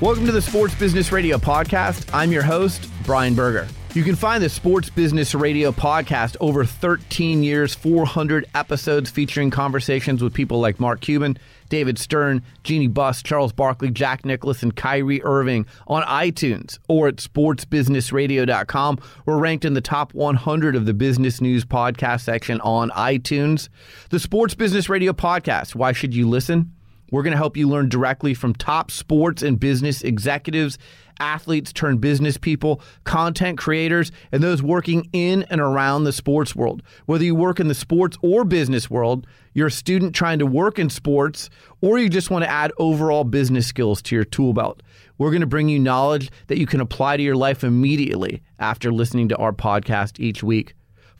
Welcome to the Sports Business Radio podcast. I'm your host, Brian Berger. You can find the Sports Business Radio podcast over 13 years, 400 episodes featuring conversations with people like Mark Cuban, David Stern, Jeanie Buss, Charles Barkley, Jack Nicklaus, and Kyrie Irving on iTunes or at sportsbusinessradio.com. We're ranked in the top 100 of the business news podcast section on iTunes. The Sports Business Radio podcast. Why should you listen? We're going to help you learn directly from top sports and business executives, athletes turn business people, content creators, and those working in and around the sports world. Whether you work in the sports or business world, you're a student trying to work in sports, or you just want to add overall business skills to your tool belt. We're going to bring you knowledge that you can apply to your life immediately after listening to our podcast each week.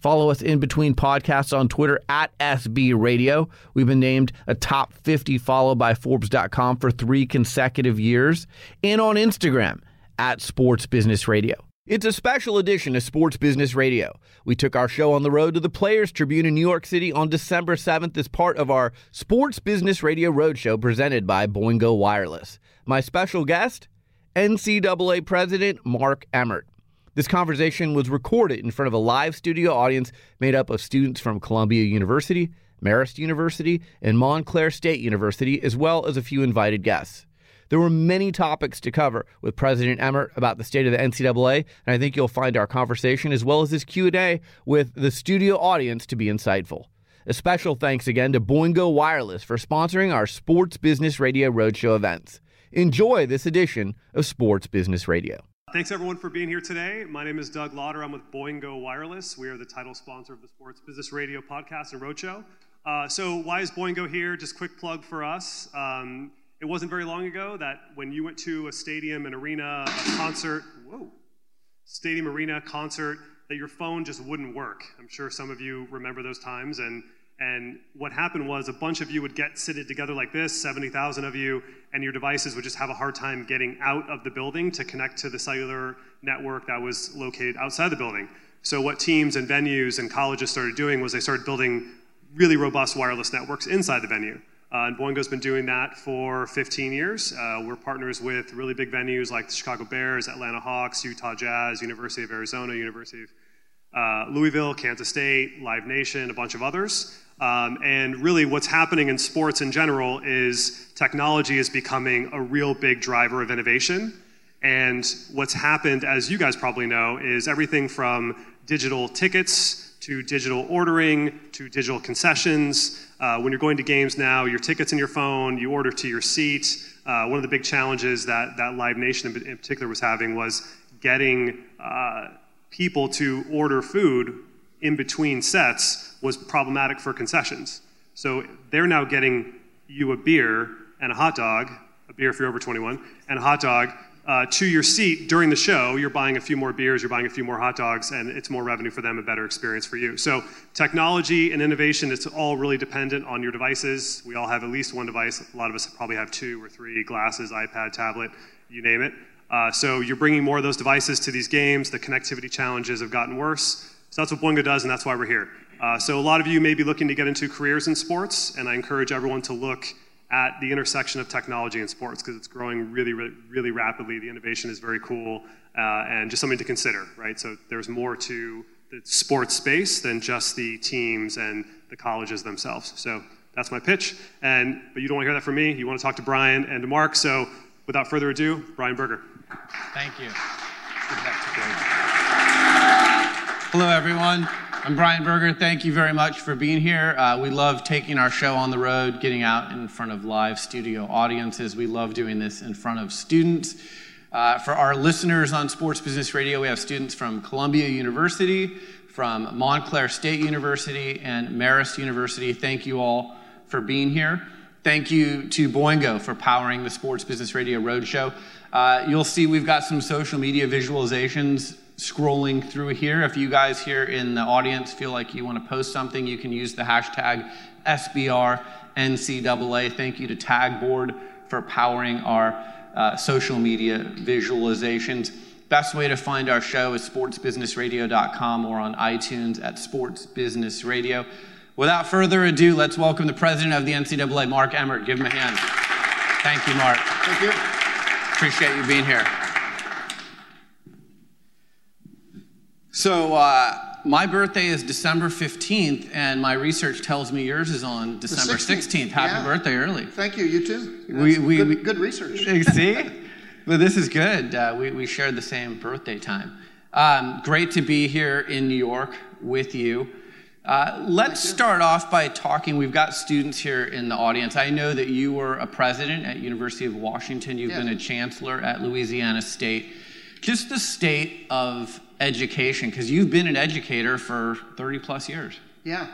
Follow us in between podcasts on Twitter at SB Radio. We've been named a top 50 follow by Forbes.com for three consecutive years, and on Instagram at Sports Business Radio. It's a special edition of Sports Business Radio. We took our show on the road to the Players Tribune in New York City on December 7th as part of our Sports Business Radio Roadshow presented by Boingo Wireless. My special guest, NCAA President Mark Emmert. This conversation was recorded in front of a live studio audience made up of students from Columbia University, Marist University, and Montclair State University, as well as a few invited guests. There were many topics to cover with President Emmert about the state of the NCAA, and I think you'll find our conversation as well as this Q&A with the studio audience to be insightful. A special thanks again to Boingo Wireless for sponsoring our Sports Business Radio Roadshow events. Enjoy this edition of Sports Business Radio. Thanks everyone for being here today. My name is Doug Lauder. I'm with Boingo Wireless. We are the title sponsor of the Sports Business Radio podcast and roadshow. Uh, so why is Boingo here? Just quick plug for us. Um, it wasn't very long ago that when you went to a stadium, an arena, a concert, whoa, stadium, arena, concert, that your phone just wouldn't work. I'm sure some of you remember those times and and what happened was a bunch of you would get seated together like this, 70,000 of you, and your devices would just have a hard time getting out of the building to connect to the cellular network that was located outside the building. So, what teams and venues and colleges started doing was they started building really robust wireless networks inside the venue. Uh, and Boingo's been doing that for 15 years. Uh, we're partners with really big venues like the Chicago Bears, Atlanta Hawks, Utah Jazz, University of Arizona, University of uh, Louisville, Kansas State, Live Nation, a bunch of others. Um, and really, what's happening in sports in general is technology is becoming a real big driver of innovation. And what's happened, as you guys probably know, is everything from digital tickets to digital ordering to digital concessions. Uh, when you're going to games now, your tickets in your phone, you order to your seat. Uh, one of the big challenges that, that Live Nation in, particular was having was getting uh, people to order food in between sets was problematic for concessions. So they're now getting you a beer and a hot dog, a beer if you're over 21, and a hot dog uh, to your seat during the show. You're buying a few more beers, you're buying a few more hot dogs, and it's more revenue for them, a better experience for you. So technology and innovation, it's all really dependent on your devices. We all have at least one device. A lot of us probably have two or three glasses, iPad, tablet, you name it. Uh, so you're bringing more of those devices to these games. The connectivity challenges have gotten worse. So that's what Boingo does, and that's why we're here. Uh, so a lot of you may be looking to get into careers in sports, and I encourage everyone to look at the intersection of technology and sports because it's growing really, really, really, rapidly. The innovation is very cool, uh, and just something to consider, right? So there's more to the sports space than just the teams and the colleges themselves. So that's my pitch. And but you don't want to hear that from me. You want to talk to Brian and to Mark. So without further ado, Brian Berger. Thank you. Hello, everyone. I'm Brian Berger. Thank you very much for being here. Uh, we love taking our show on the road, getting out in front of live studio audiences. We love doing this in front of students. Uh, for our listeners on Sports Business Radio, we have students from Columbia University, from Montclair State University, and Marist University. Thank you all for being here. Thank you to Boingo for powering the Sports Business Radio Roadshow. Uh, you'll see we've got some social media visualizations scrolling through here. If you guys here in the audience feel like you want to post something, you can use the hashtag SBRNCAA. Thank you to Tagboard for powering our uh, social media visualizations. Best way to find our show is sportsbusinessradio.com or on iTunes at Sports Business Radio. Without further ado, let's welcome the president of the NCAA, Mark Emmert. Give him a hand. Thank you, Mark. Thank you. Appreciate you being here. So, uh, my birthday is December 15th, and my research tells me yours is on December 16th. 16th. Happy yeah. birthday early. Thank you. You too. We, we, good, we, good research. See? but this is good. Uh, we, we shared the same birthday time. Um, great to be here in New York with you. Uh, let's start off by talking. We've got students here in the audience. I know that you were a president at University of Washington. You've been a chancellor at Louisiana State. Just the state of education, because you've been an educator for 30 plus years. Yeah.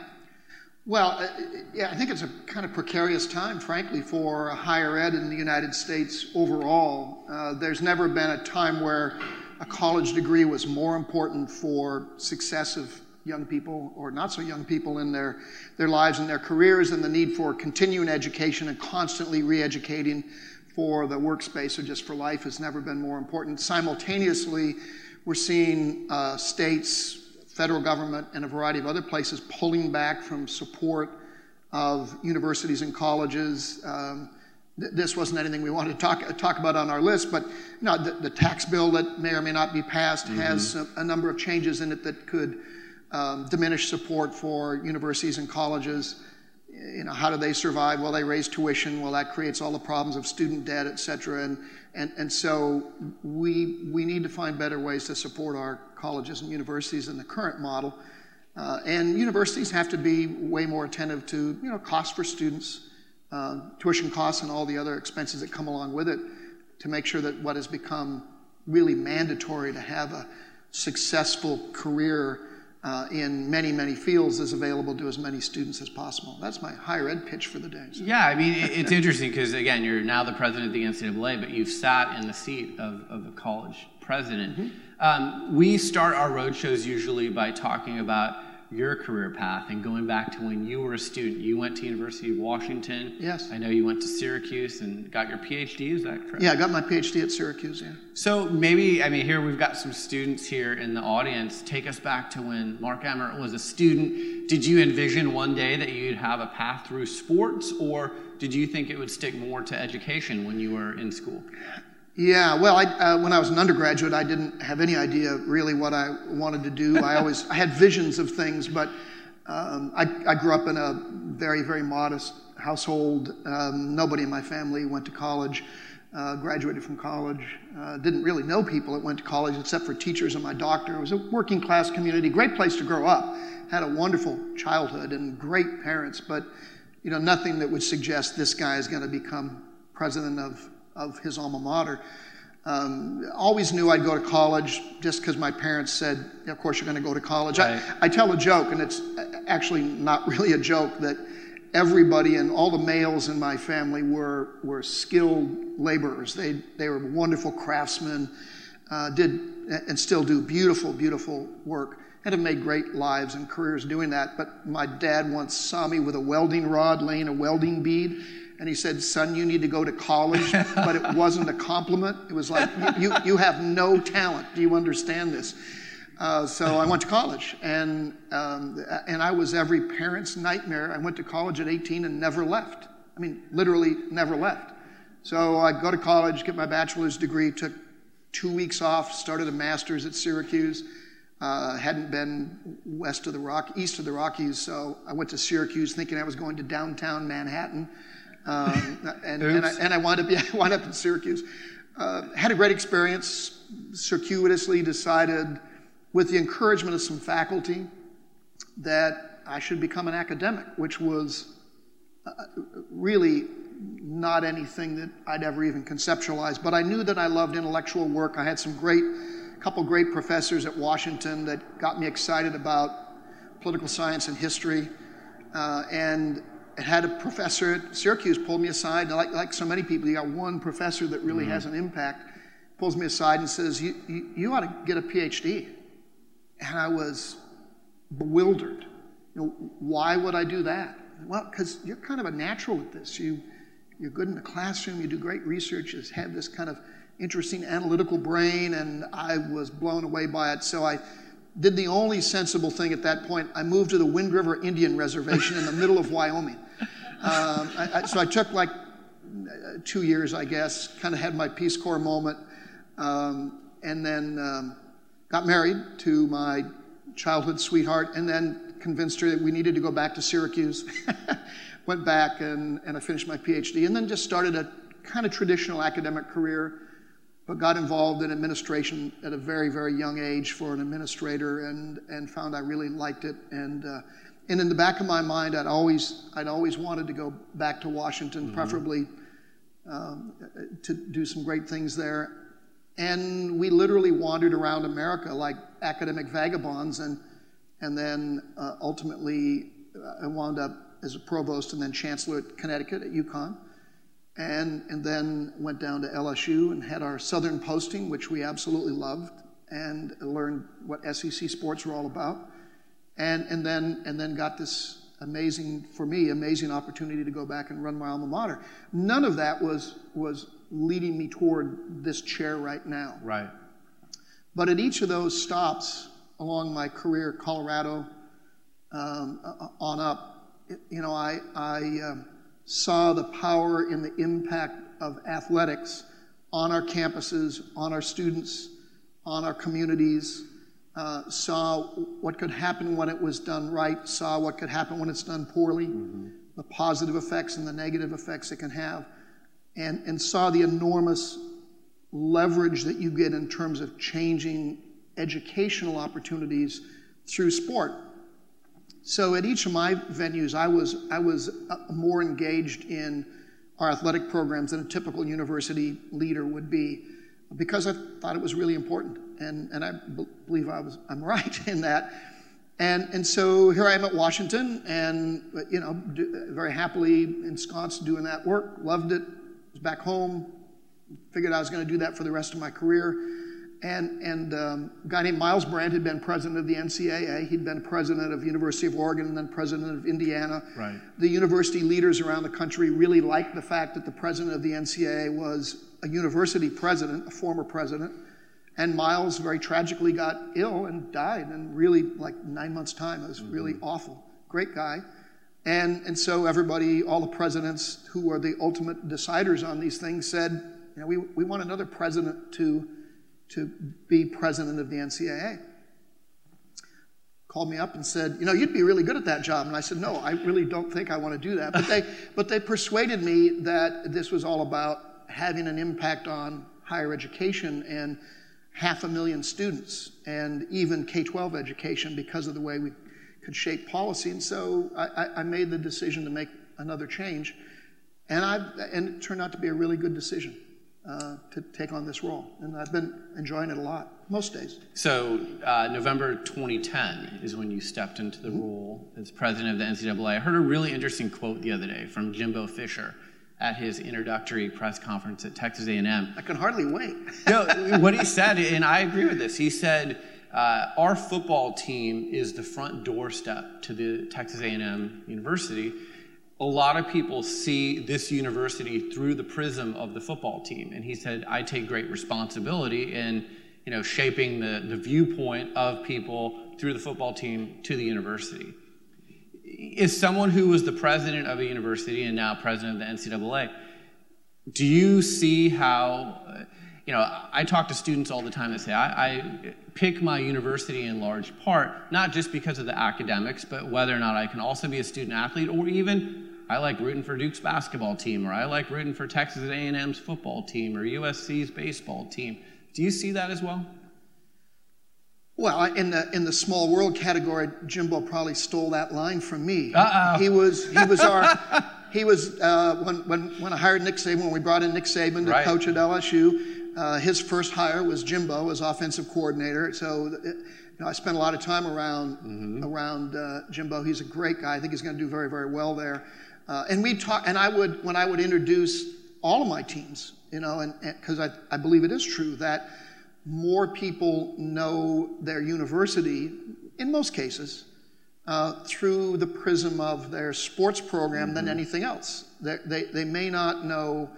Well, uh, yeah, I think it's a kind of precarious time, frankly, for higher ed in the United States overall. Uh, there's never been a time where a college degree was more important for success of young people or not so young people in their, their lives and their careers and the need for continuing education and constantly re-educating for the workspace or just for life has never been more important. Simultaneously, we're seeing uh, states, federal government, and a variety of other places pulling back from support of universities and colleges. Um, th- this wasn't anything we wanted to talk, talk about on our list, but you know, the, the tax bill that may or may not be passed mm-hmm. has a, a, number of changes in it that could um, diminish support for universities and colleges. You know, how do they survive? Well, they raise tuition. Well, that creates all the problems of student debt, et cetera. And, and, and so we, we need to find better ways to support our colleges and universities in the current model. Uh, and universities have to be way more attentive to, you know, costs for students, uh, tuition costs, and all the other expenses that come along with it to make sure that what has become really mandatory to have a successful career uh, in many, many fields is available to as many students as possible. That's my higher ed pitch for the day. So. Yeah, I mean, it's interesting because, again, you're now the president of the NCAA, but you've sat in the seat of, of a college president. Mm-hmm. Um, we start our road shows usually by talking about your career path and going back to when you were a student. You went to University of Washington. Yes. I know you went to Syracuse and got your PhD. Is that correct? Yeah, I got my PhD at Syracuse. Yeah. So maybe I mean here we've got some students here in the audience. Take us back to when Mark Emmert was a student. Did you envision one day that you'd have a path through sports, or did you think it would stick more to education when you were in school? Yeah, well, I, uh, when I was an undergraduate, I didn't have any idea really what I wanted to do. I always I had visions of things, but um, I, I, grew up in a very, very modest household. Um, nobody in my family went to college, uh, graduated from college. Uh, didn't really know people that went to college except for teachers and my doctor. It was a working class community, great place to grow up. Had a wonderful childhood and great parents, but you know nothing that would suggest this guy is going to become president of of his alma mater. Um, always knew I'd go to college just because my parents said, Of course, you're going to go to college. Right. I, I tell a joke, and it's actually not really a joke, that everybody and all the males in my family were, were skilled laborers. They, they were wonderful craftsmen, uh, did and still do beautiful, beautiful work, and have made great lives and careers doing that. But my dad once saw me with a welding rod laying a welding bead and he said, Son, you need to go to college. but it wasn't a compliment. It was like, you, you, have no talent. Do you understand this? Uh, so I went to college, and, um, and I was every parent's nightmare. I went to college at 18 and never left. I mean, literally never left. So I go to college, get my bachelor's degree, took two weeks off, started a master's at Syracuse. Uh, hadn't been west of the Rock, east of the Rockies, so I went to Syracuse thinking I was going to downtown Manhattan. Um, and, and, I, and I wound up, yeah, wound up in Syracuse. Uh, had a great experience, circuitously decided, with the encouragement of some faculty, that I should become an academic, which was uh, really not anything that I'd ever even conceptualized. But I knew that I loved intellectual work. I had some great, couple great professors at Washington that got me excited about political science and history. Uh, and had a professor at Syracuse pull me aside, like, like so many people, you got one professor that really mm-hmm. has an impact, pulls me aside and says, you, you, you, ought to get a PhD. And I was bewildered. You know, why would I do that? Well, because you're kind of a natural at this. You, you're good in the classroom, you do great research, you have this kind of interesting analytical brain, and I was blown away by it. So I did the only sensible thing at that point. I moved to the Wind River Indian Reservation in the middle of Wyoming. Um, I, I, so I took like two years, I guess. Kind of had my Peace Corps moment, um, and then um, got married to my childhood sweetheart, and then convinced her that we needed to go back to Syracuse. Went back and, and I finished my PhD, and then just started a kind of traditional academic career, but got involved in administration at a very, very young age for an administrator, and and found I really liked it, and. Uh, and in the back of my mind, I'd always, I'd always wanted to go back to Washington, mm-hmm. preferably um, to do some great things there. And we literally wandered around America like academic vagabonds, and and then uh, ultimately uh, I wound up as a provost and then chancellor at Connecticut at UConn, and and then went down to LSU and had our southern posting, which we absolutely loved, and learned what SEC sports were all about and, and, then, and then got this amazing, for me, amazing opportunity to go back and run my alma mater. None of that was, was leading me toward this chair right now. Right. But at each of those stops along my career, Colorado um, on up, you know, I, I um, saw the power and the impact of athletics on our campuses, on our students, on our communities, uh, saw what could happen when it was done right, saw what could happen when it's done poorly, mm-hmm. the positive effects and the negative effects it can have, and, and saw the enormous leverage that you get in terms of changing educational opportunities through sport. So at each of my venues, I was, I was uh, more engaged in our athletic programs than a typical university leader would be because I thought it was really important and, and I believe I was, I'm right in that. And, and so here I am at Washington, and you know, do, very happily ensconced doing that work. Loved it. Was back home. Figured I was going to do that for the rest of my career. And, and um, a guy named Myles Brand had been president of the NCAA. He'd been president of University of Oregon and then president of Indiana. Right. The university leaders around the country really liked the fact that the president of the NCAA was a university president, a former president. And Myles very tragically got ill and died in really like nine months' time. It was mm-hmm. really awful. Great guy. And, and so everybody, all the presidents who are the ultimate deciders on these things said, you know, we, we want another president to, to be president of the NCAA. Called me up and said, you know, you'd be really good at that job. And I said, no, I really don't think I want to do that. But they, but they persuaded me that this was all about having an impact on higher education and half a million students and even K 12 education because of the way we could shape policy. And so I, I made the decision to make another change. And, i and it turned out to be a really good decision uh, to take on this role. And I've been enjoying it a lot, most days. So, uh, November 2010 is when you stepped into the mm-hmm. role as president of the NCAA. I heard a really interesting quote the other day from Jimbo Fisher at his introductory press conference at Texas A&M. I can hardly wait. no, what he said, and I agree with this. He said, uh, "Our football team is the front doorstep to the Texas A&M University." A lot of people see this university through the prism of the football team, and he said, "I take great responsibility in." You know, shaping the, the viewpoint of people through the football team to the university is someone who was the president of a university and now president of the NCAA, do you see how, uh, you know, I talk to students all the time that say, I, I, pick my university in large part, not just because of the academics, but whether or not I can also be a student athlete or even I like rooting for Duke's basketball team or I like rooting for Texas A&M's football team or USC's baseball team. Do you see that as well? Well, in the in the small world category, Jimbo probably stole that line from me. Uh-oh. He was he was our he was uh, when when when I hired Nick Saban when we brought in Nick Saban to right. coach at LSU. Uh, his first hire was Jimbo as offensive coordinator. So. It, uh, you know, I spent a lot of time around mm-hmm. around uh, Jimbo. He's a great guy. I think he's going to do very very well there. Uh, and we talk. And I would when I would introduce all of my teams, you know, and because I I believe it is true that more people know their university, in most cases, uh, through the prism of their sports program mm-hmm. than anything else. They, they, they may not know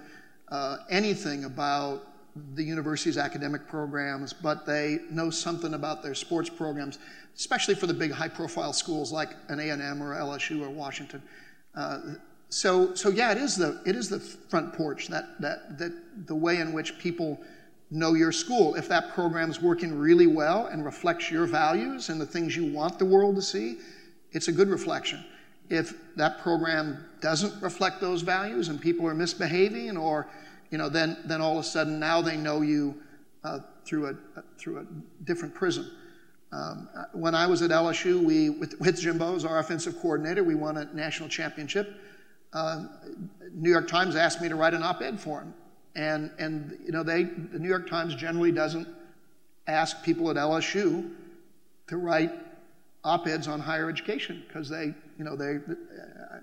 uh, anything about the university's academic programs, but they know something about their sports programs, especially for the big high-profile schools like an A&M or LSU or Washington. Uh, so, so yeah, it is the it is the front porch that that that the way in which people know your school. If that program is working really well and reflects your values and the things you want the world to see, it's a good reflection. If that program doesn't reflect those values and people are misbehaving, or you know, then then all of a sudden now they know you uh, through a through a different prism. Um, when I was at LSU, we with, with Jimbo as our offensive coordinator, we won a national championship. Uh, New York Times asked me to write an op-ed for them, and and you know they the New York Times generally doesn't ask people at LSU to write op-eds on higher education because they you know they uh,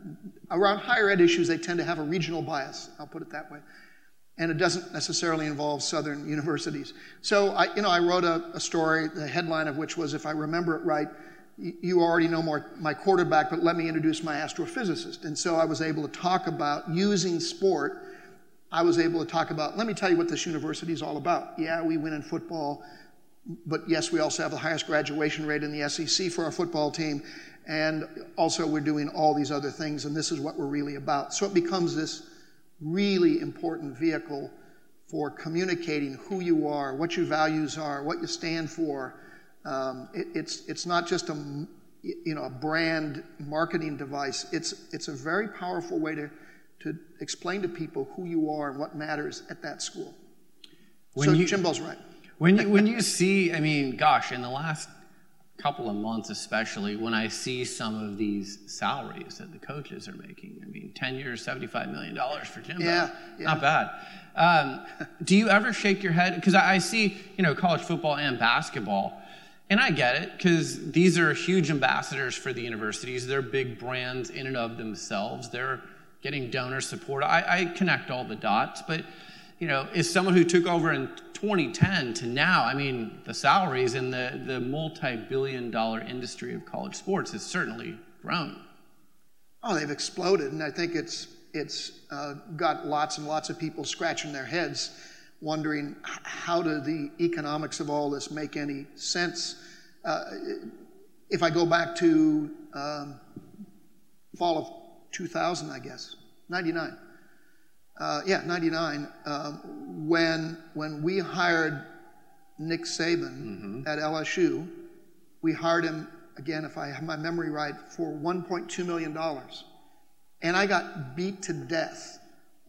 around higher ed issues they tend to have a regional bias. I'll put it that way and it doesn't necessarily involve southern universities. So I, you know, I wrote a, a, story, the headline of which was, if I remember it right, you already know more, my quarterback, but let me introduce my astrophysicist. And so I was able to talk about using sport. I was able to talk about, let me tell you what this university is all about. Yeah, we win in football, but yes, we also have the highest graduation rate in the SEC for our football team. And also, we're doing all these other things, and this is what we're really about. So it becomes this really important vehicle for communicating who you are, what your values are, what you stand for. Um, it, it's, it's not just a, you know, a brand marketing device. It's, it's a very powerful way to, to explain to people who you are and what matters at that school. When so you, Jimbo's right. When you, when you see, I mean, gosh, in the last couple of months, especially when I see some of these salaries that the coaches are making. I mean, 10 years, $75 million for Jimbo. Yeah, yeah. Not bad. Um, do you ever shake your head? Because I, I see, you know, college football and basketball, and I get it because these are huge ambassadors for the universities. They're big brands in and of themselves. They're getting donor support. I, I connect all the dots, but you know, is someone who took over in 2010 to now, I mean, the salaries in the, the multi billion dollar industry of college sports has certainly grown. Oh, they've exploded. And I think it's, it's uh, got lots and lots of people scratching their heads, wondering how do the economics of all this make any sense? Uh, if I go back to um, fall of 2000, I guess, 99 uh, yeah, 99, um, when, when we hired Nick Saban mm-hmm. at LSU, we hired him, again, if I have my memory right, for $1.2 million. And I got beat to death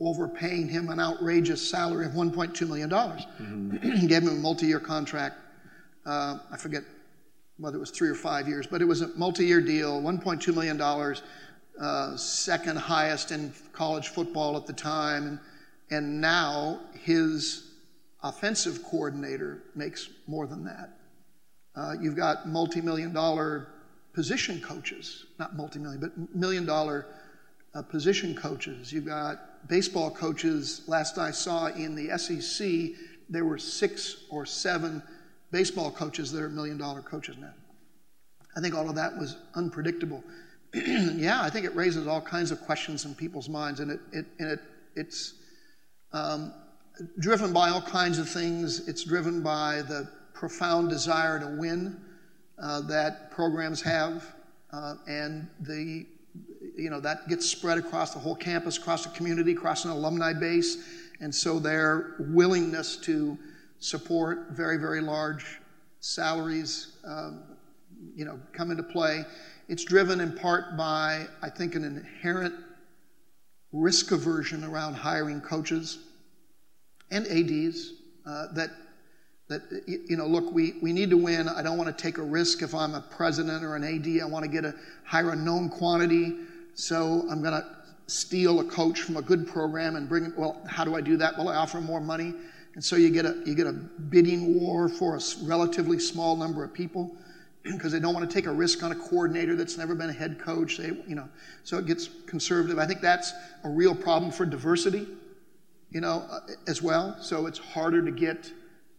over paying him an outrageous salary of $1.2 million. Mm-hmm. Gave him a multi year contract. Uh, I forget whether it was three or five years, but it was a multi year deal, $1.2 million uh, second highest in college football at the time. And, now his offensive coordinator makes more than that. Uh, you've got multi million dollar position coaches, not multi million, but million dollar uh, position coaches. You've got baseball coaches. Last I saw in the SEC, there were six or seven baseball coaches that are million dollar coaches now. I think all of that was unpredictable. yeah, I think it raises all kinds of questions in people's minds, and it, it, and it it's um, driven by all kinds of things. It's driven by the profound desire to win uh, that programs have, uh, and the you know that gets spread across the whole campus, across the community, across an alumni base, and so their willingness to support very very large salaries, um, you know, come into play. It's driven in part by, I think, an inherent risk aversion around hiring coaches and ADs uh, that that you know look we, we need to win. I don't want to take a risk if i'm a president or an ad i want to get a hire a known quantity. So i'm going to steal a coach from a good program and bring well how do i do that? Well i offer more money. And so you get a you get a bidding war for a relatively small number of people because they don't want to take a risk on a coordinator that's never been a head coach. They, you know, so it gets conservative. I think that's a real problem for diversity, you know, uh, as well. So it's harder to get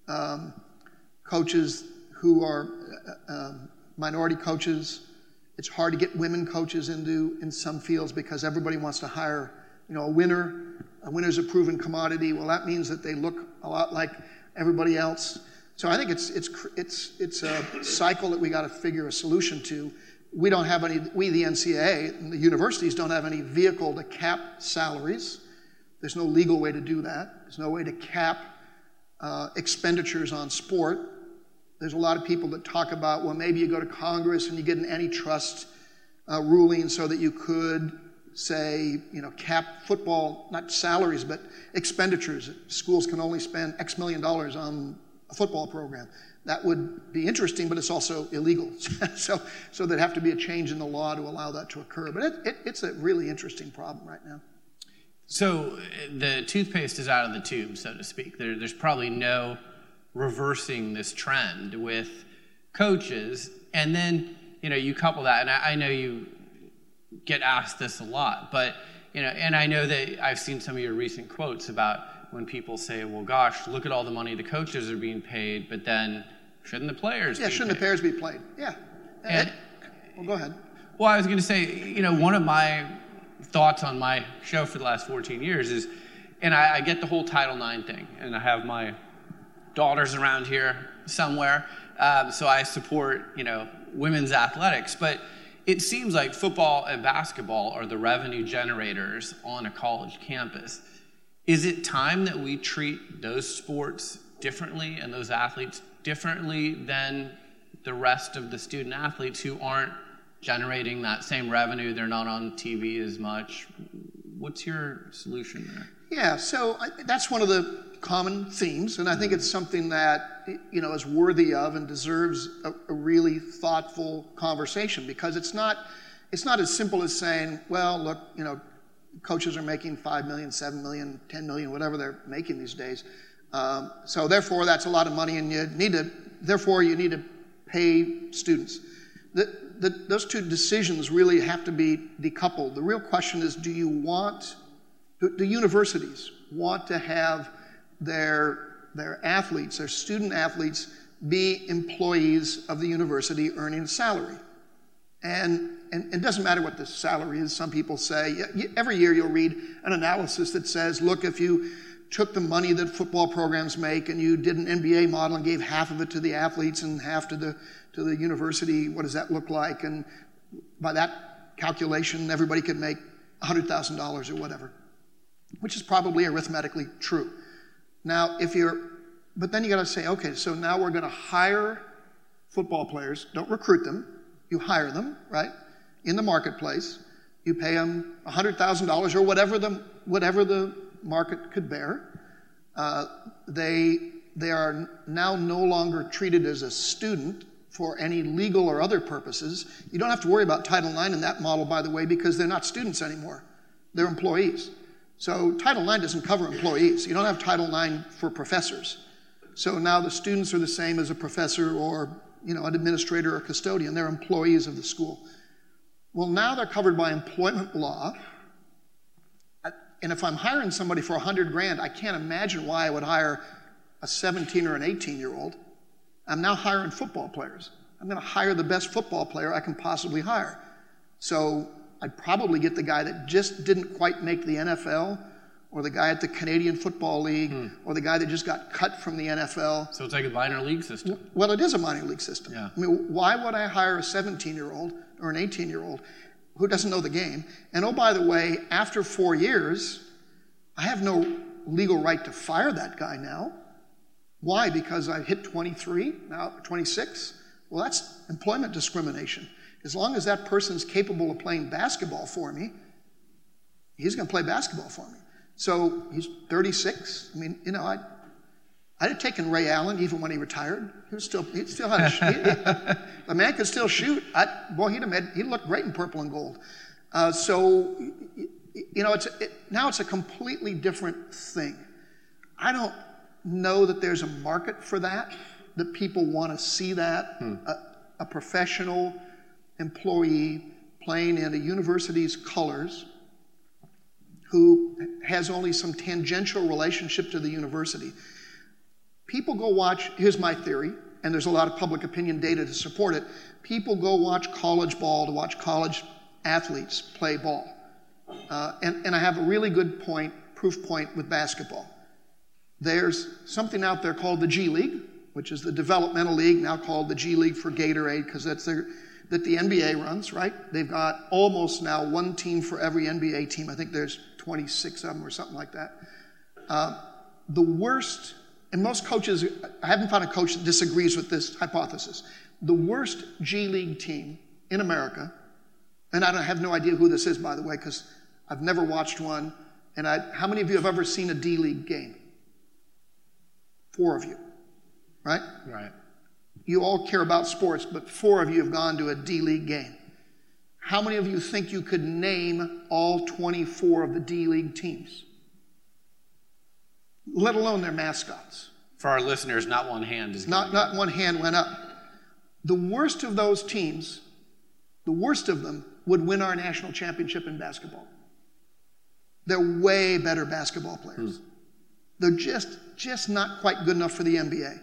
um, coaches who are uh, um, minority coaches. It's hard to get women coaches into in some fields because everybody wants to hire, you know, a winner. A winner's a proven commodity. Well, that means that they look a lot like everybody else. So I think it's, it's, it's, it's a cycle that we got to figure a solution to. we don't have any, we, the NCAA, and the universities don't have any vehicle to cap salaries. There's no legal way to do that. There's no way to cap uh, expenditures on sport. There's a lot of people that talk about, well, maybe you go to Congress and you get an antitrust uh, ruling so that you could say, you know, cap football, not salaries, but expenditures. Schools can only spend X million dollars on a football program. That would be interesting, but it's also illegal. so, so there'd have to be a change in the law to allow that to occur. But it, it, it's a really interesting problem right now. So the toothpaste is out of the tube, so to speak. There, there's probably no reversing this trend with coaches. And then, you know, you couple that, and I, I know you get asked this a lot, but you know, and I know that I've seen some of your recent quotes about when people say, "Well, gosh, look at all the money the coaches are being paid," but then shouldn't the players? Yeah, shouldn't paid? the players be played? Yeah. And, well, go ahead. Well, I was going to say, you know, one of my thoughts on my show for the last 14 years is, and I, I get the whole Title IX thing, and I have my daughters around here somewhere, um, so I support, you know, women's athletics, but it seems like football and basketball are the revenue generators on a college campus. Is it time that we treat those sports differently and those athletes differently than the rest of the student athletes who aren't generating that same revenue? They're not on TV as much. What's your solution there? Yeah, so I, that's one of the common themes, and I think mm-hmm. it's something that you know is worthy of and deserves a, a, really thoughtful conversation because it's not it's not as simple as saying, well, look, you know, coaches are making five million, seven million, ten million, whatever they're making these days. Um, so therefore, that's a lot of money, and you need to therefore you need to pay students. The, the, those two decisions really have to be decoupled. The real question is, do you want do, do universities want to have their, their athletes, their student athletes, be employees of the university earning a salary. And, and, it doesn't matter what the salary is. Some people say, every year you'll read an analysis that says, look, if you took the money that football programs make and you did an NBA model and gave half of it to the athletes and half to the, to the university, what does that look like? And by that calculation, everybody could make $100,000 or whatever, which is probably arithmetically true. Now, if you're, but then you got to say, okay, so now we're to hire football players. Don't recruit them. You hire them, right? In the marketplace. You pay them $100,000 or whatever the, whatever the market could bear. Uh, they, they are now no longer treated as a student for any legal or other purposes. You don't have to worry about Title IX in that model, by the way, because they're not students anymore. They're employees. So Title IX doesn't cover employees. You don't have Title IX for professors. So now the students are the same as a professor or you know, an administrator or custodian. They're employees of the school. Well, now they're covered by employment law. And if I'm hiring somebody for 100 grand, I can't imagine why I would hire a 17 or an 18 year old. I'm now hiring football players. I'm going to hire the best football player I can possibly hire. So I'd probably get the guy that just didn't quite make the NFL, or the guy at the Canadian Football League, hmm. or the guy that just got cut from the NFL. So it's like a minor league system. Well, it is a minor league system. Yeah. I mean, why would I hire a 17 year old or an 18 year old who doesn't know the game? And oh, by the way, after four years, I have no legal right to fire that guy now. Why? Because I hit 23, now 26? Well, that's employment discrimination. As long as that person's capable of playing basketball for me, he's going to play basketball for me. So he's 36. I mean, you know, I, I'd have taken Ray Allen even when he retired. He was still, he still had a, he, the man could still shoot. I, boy, he'd have made, he'd look great in purple and gold. Uh, so, you know, it's, it, now it's a completely different thing. I don't know that there's a market for that, that people want to see that. Hmm. A, a professional employee playing in a university's colors who has only some tangential relationship to the university. People go watch, here's my theory, and there's a lot of public opinion data to support it. People go watch college ball to watch college athletes play ball. Uh, and, and I have a really good point, proof point with basketball. There's something out there called the G League, which is the developmental league, now called the G League for Gatorade, because that's their that the NBA runs, right? They've got almost now one team for every NBA team. I think there's 26 of them or something like that. Uh, the worst, and most coaches, I haven't found a coach that disagrees with this hypothesis. The worst G League team in America, and I have no idea who this is, by the way, because I've never watched one. And I, how many of you have ever seen a D League game? Four of you, right? Right. You all care about sports, but four of you have gone to a D League game. How many of you think you could name all 24 of the D League teams? Let alone their mascots. For our listeners, not one hand is not, not one hand went up. The worst of those teams, the worst of them, would win our national championship in basketball. They're way better basketball players. Hmm. They're just, just not quite good enough for the NBA.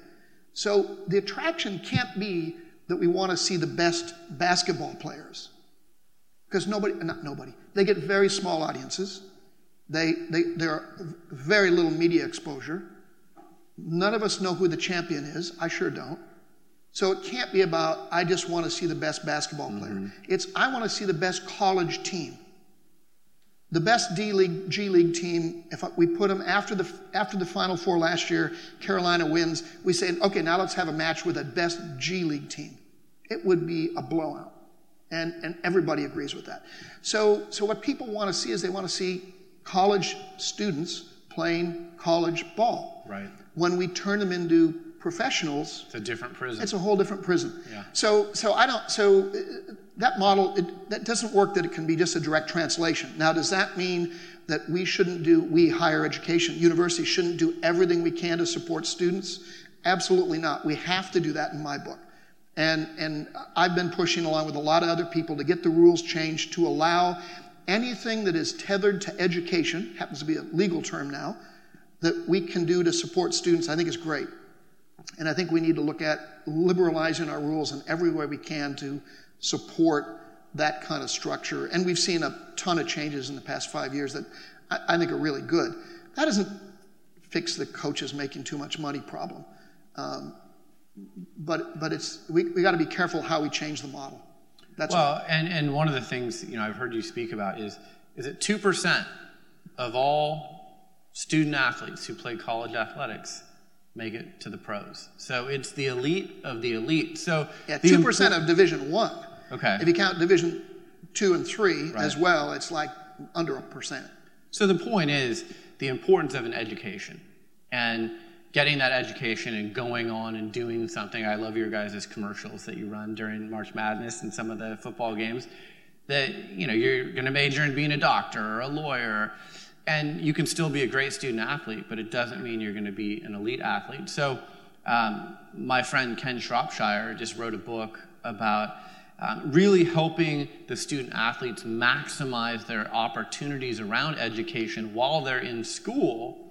So the attraction can't be that we want to see the best basketball players. Because nobody, not nobody, they get very small audiences. They, they, they're very little media exposure. None of us know who the champion is. I sure don't. So it can't be about, I just want to see the best basketball player. Mm-hmm. It's, I want to see the best college team. The best D League, G League team, if we put them after the, after the Final Four last year, Carolina wins, we say, okay, now let's have a match with the best G League team. It would be a blowout. And, and everybody agrees with that. So, so what people want to see is they want to see college students playing college ball. Right. When we turn them into professionals, it's a different prison. It's a whole different prison. Yeah. So, so I don't. So uh, that model it, that doesn't work. That it can be just a direct translation. Now, does that mean that we shouldn't do we higher education universities shouldn't do everything we can to support students? Absolutely not. We have to do that in my book. And, and I've been pushing along with a lot of other people to get the rules changed to allow anything that is tethered to education, happens to be a legal term now, that we can do to support students, I think is great. And I think we need to look at liberalizing our rules in every way we can to support that kind of structure. And we've seen a ton of changes in the past five years that I, I think are really good. That doesn't fix the coaches making too much money problem. Um, but but it's we, we got to be careful how we change the model. That's well, and, and one of the things you know I've heard you speak about is is that two percent of all student athletes who play college athletics make it to the pros. So it's the elite of the elite. So yeah, two percent of Division One. Okay. If you count Division Two and Three right. as well, it's like under a percent. So the point is the importance of an education and getting that education and going on and doing something. I love your guys' commercials that you run during March Madness and some of the football games. That you know you're going to major in being a doctor or a lawyer and you can still be a great student athlete, but it doesn't mean you're going to be an elite athlete. So, um, my friend Ken Shropshire just wrote a book about um, really helping the student athletes maximize their opportunities around education while they're in school.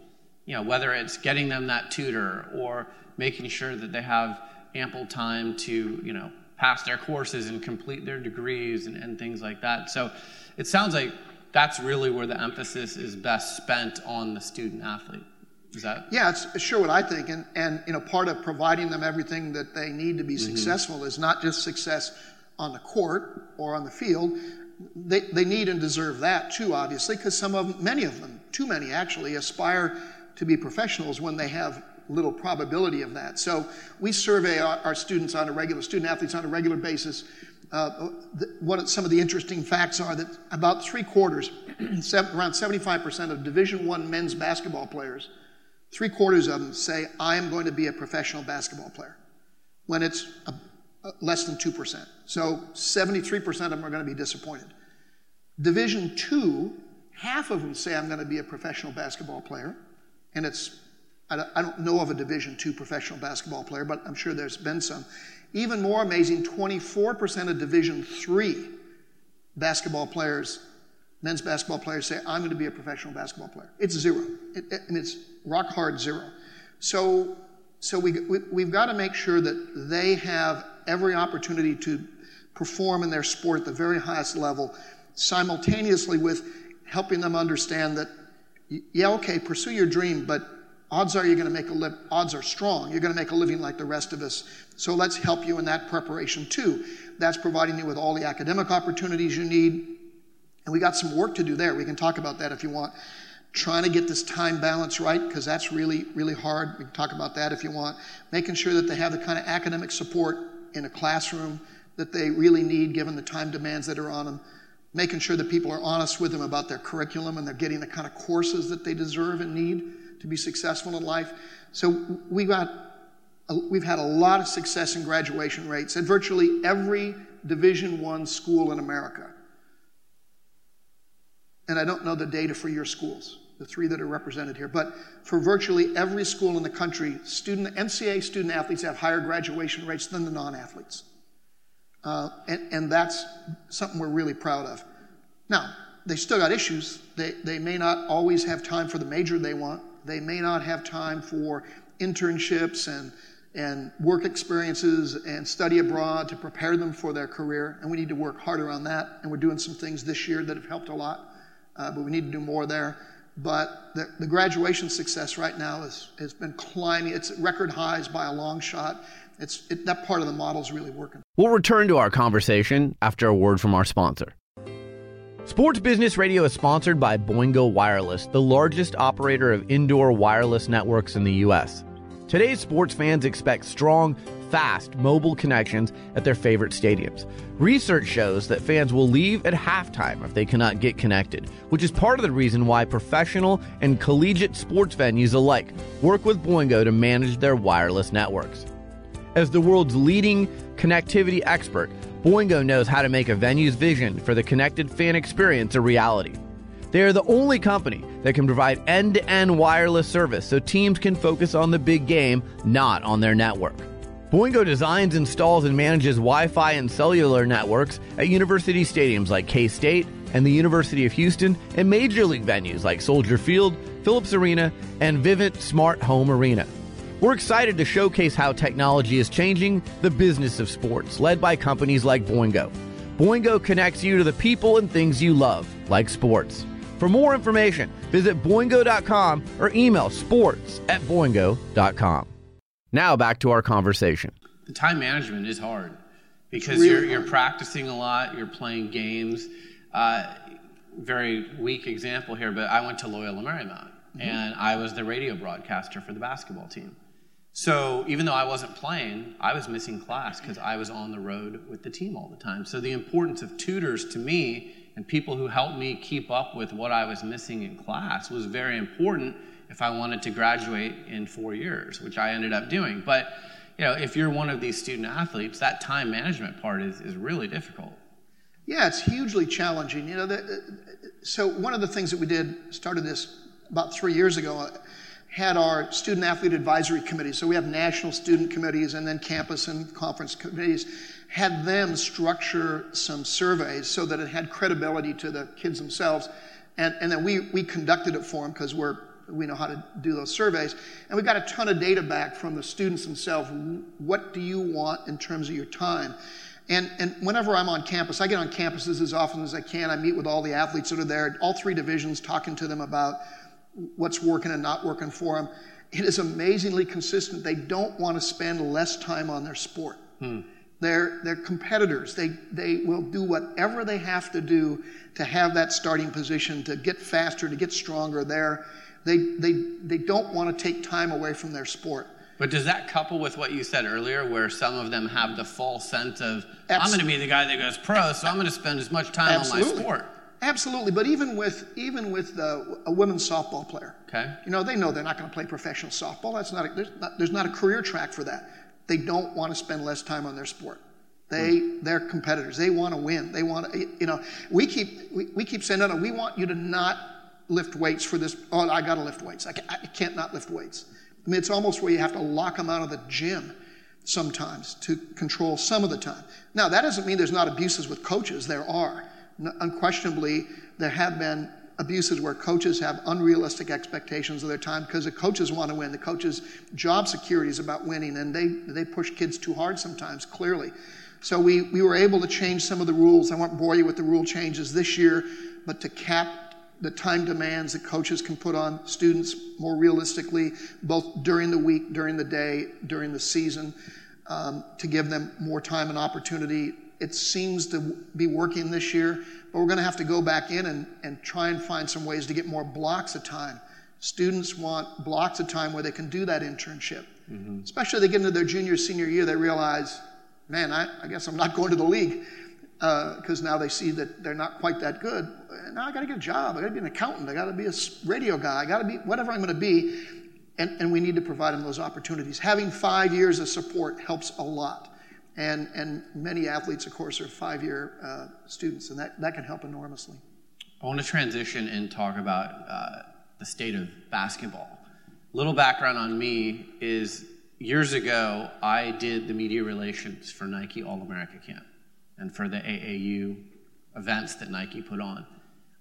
You know, whether it's getting them that tutor or making sure that they have ample time to, you know, pass their courses and complete their degrees and, and things like that. So, it sounds like that's really where the emphasis is best spent on the student athlete. Is that? Yeah, it's sure what I think. And, and you know, part of providing them everything that they need to be mm-hmm. successful is not just success on the court or on the field. They, they need and deserve that too, obviously, because some of them, many of them, too many actually, aspire to be professionals when they have little probability of that. So we survey our, our students on a regular, student athletes on a regular basis uh, what some of the interesting facts are that about three quarters, around 75% of Division One men's basketball players, three quarters of them say, "I am going to be a professional basketball player," when it's a, a less than two percent. So 73% of them are going to be disappointed. Division Two, half of them say, "I'm going to be a professional basketball player," and it's I don't know of a Division two professional basketball player, but I'm sure there's been some. Even more amazing, 24% of Division three basketball players, men's basketball players, say, I'm going to be a professional basketball player. It's zero. It, it, and it's rock hard zero. So, so we, we, we've got to make sure that they have every opportunity to perform in their sport at the very highest level, simultaneously with helping them understand that, yeah, okay, pursue your dream, but odds are you're going to make a li- odds are strong you're going to make a living like the rest of us so let's help you in that preparation too That's providing you with all the academic opportunities you need. And we got some work to do there. We can talk about that if you want. Trying to get this time balance right, because that's really, really hard. We can talk about that if you want. Making sure that they have the kind of academic support in a classroom that they really need given the time demands that are on them. Making sure that people are honest with them about their curriculum and they're getting the kind of courses that they deserve and need to be successful in life. So we got, we've had a lot of success in graduation rates at virtually every Division One school in America. And I don't know the data for your schools, the three that are represented here, but for virtually every school in the country, student NCAA student athletes have higher graduation rates than the non-athletes. Uh, and, and that's something we're really proud of. Now, they still got issues. They, they may not always have time for the major they want. They may not have time for internships and, and work experiences and study abroad to prepare them for their career. And we need to work harder on that. And we're doing some things this year that have helped a lot, uh, but we need to do more there. But the, the graduation success right now is, has been climbing. It's record highs by a long shot. It's, it, that part of the model is really working. We'll return to our conversation after a word from our sponsor. Sports Business Radio is sponsored by Boingo Wireless, the largest operator of indoor wireless networks in the U.S. Today's sports fans expect strong, fast mobile connections at their favorite stadiums. Research shows that fans will leave at halftime if they cannot get connected, which is part of the reason why professional and collegiate sports venues alike work with Boingo to manage their wireless networks. As the world's leading connectivity expert, Boingo knows how to make a venue's vision for the connected fan experience a reality. They are the only company that can provide end to end wireless service so teams can focus on the big game, not on their network. Boingo designs, installs, and manages Wi Fi and cellular networks at university stadiums like K State and the University of Houston and major league venues like Soldier Field, Phillips Arena, and Vivint Smart Home Arena. We're excited to showcase how technology is changing the business of sports, led by companies like Boingo. Boingo connects you to the people and things you love, like sports. For more information, visit boingo.com or email sports at boingo.com. Now back to our conversation. The time management is hard because really you're, you're practicing a lot, you're playing games. Uh, very weak example here, but I went to Loyola Marymount mm-hmm. and I was the radio broadcaster for the basketball team. So even though I wasn't playing, I was missing class because I was on the road with the team all the time. So the importance of tutors to me and people who helped me keep up with what I was missing in class was very important if I wanted to graduate in four years, which I ended up doing. But you know, if you're one of these student athletes, that time management part is, is really difficult. Yeah, it's hugely challenging. You know, the, so one of the things that we did started this about three years ago had our student athlete advisory committee. So we have national student committees and then campus and conference committees. Had them structure some surveys so that it had credibility to the kids themselves. And, and then we, we conducted it for them because we're, we know how to do those surveys. And we got a ton of data back from the students themselves. What do you want in terms of your time? And, and whenever I'm on campus, I get on campuses as often as I can. I meet with all the athletes that are there, all three divisions, talking to them about what's working and not working for them. It is amazingly consistent. They don't want to spend less time on their sport. Hmm. They're, they're competitors. They, they will do whatever they have to do to have that starting position, to get faster, to get stronger. They're, they, they, they don't want to take time away from their sport. But does that couple with what you said earlier, where some of them have the false sense of, Absolutely. I'm going to be the guy that goes pro, so I'm going to spend as much time Absolutely. on my sport? Absolutely, but even with even with uh, a women's softball player, okay, you know they know they're not going to play professional softball. That's not, a, there's not there's not a career track for that. They don't want to spend less time on their sport. They hmm. they're competitors. They want to win. They want to you know we keep we, we keep saying no no we want you to not lift weights for this. Oh I got to lift weights. I, can, I can't not lift weights. I mean it's almost where you have to lock them out of the gym sometimes to control some of the time. Now that doesn't mean there's not abuses with coaches. There are unquestionably, there have been abuses where coaches have unrealistic expectations of their time because the coaches want to win. The coaches' job security is about winning, and they, they push kids too hard sometimes, clearly. So we, we were able to change some of the rules. I won't bore you with the rule changes this year, but to cap the time demands that coaches can put on students more realistically, both during the week, during the day, during the season, um, to give them more time and opportunity it seems to be working this year, but we're going to have to go back in and, and try and find some ways to get more blocks of time. Students want blocks of time where they can do that internship. Mm-hmm. Especially they get into their junior, senior year, they realize, man, I, I guess I'm not going to the league because uh, now they see that they're not quite that good. Now I got to get a job. I got to be an accountant. I got to be a radio guy. I got to be whatever I'm going to be. And, and we need to provide them those opportunities. Having five years of support helps a lot. And, and many athletes, of course, are five year uh, students, and that, that can help enormously. I want to transition and talk about uh, the state of basketball. Little background on me is years ago, I did the media relations for Nike All America Camp and for the AAU events that Nike put on.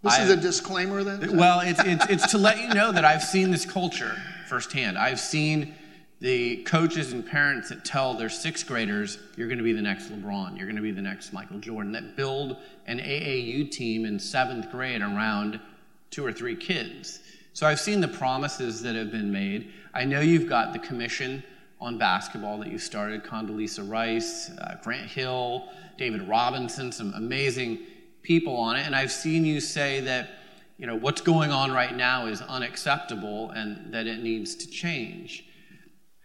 This I, is a disclaimer then? Well, it's, it's, it's to let you know that I've seen this culture firsthand. I've seen the coaches and parents that tell their sixth graders, you're going to be the next LeBron, you're going to be the next Michael Jordan, that build an AAU team in seventh grade around two or three kids. So I've seen the promises that have been made. I know you've got the commission on basketball that you started Condoleezza Rice, uh, Grant Hill, David Robinson, some amazing people on it. And I've seen you say that you know what's going on right now is unacceptable and that it needs to change.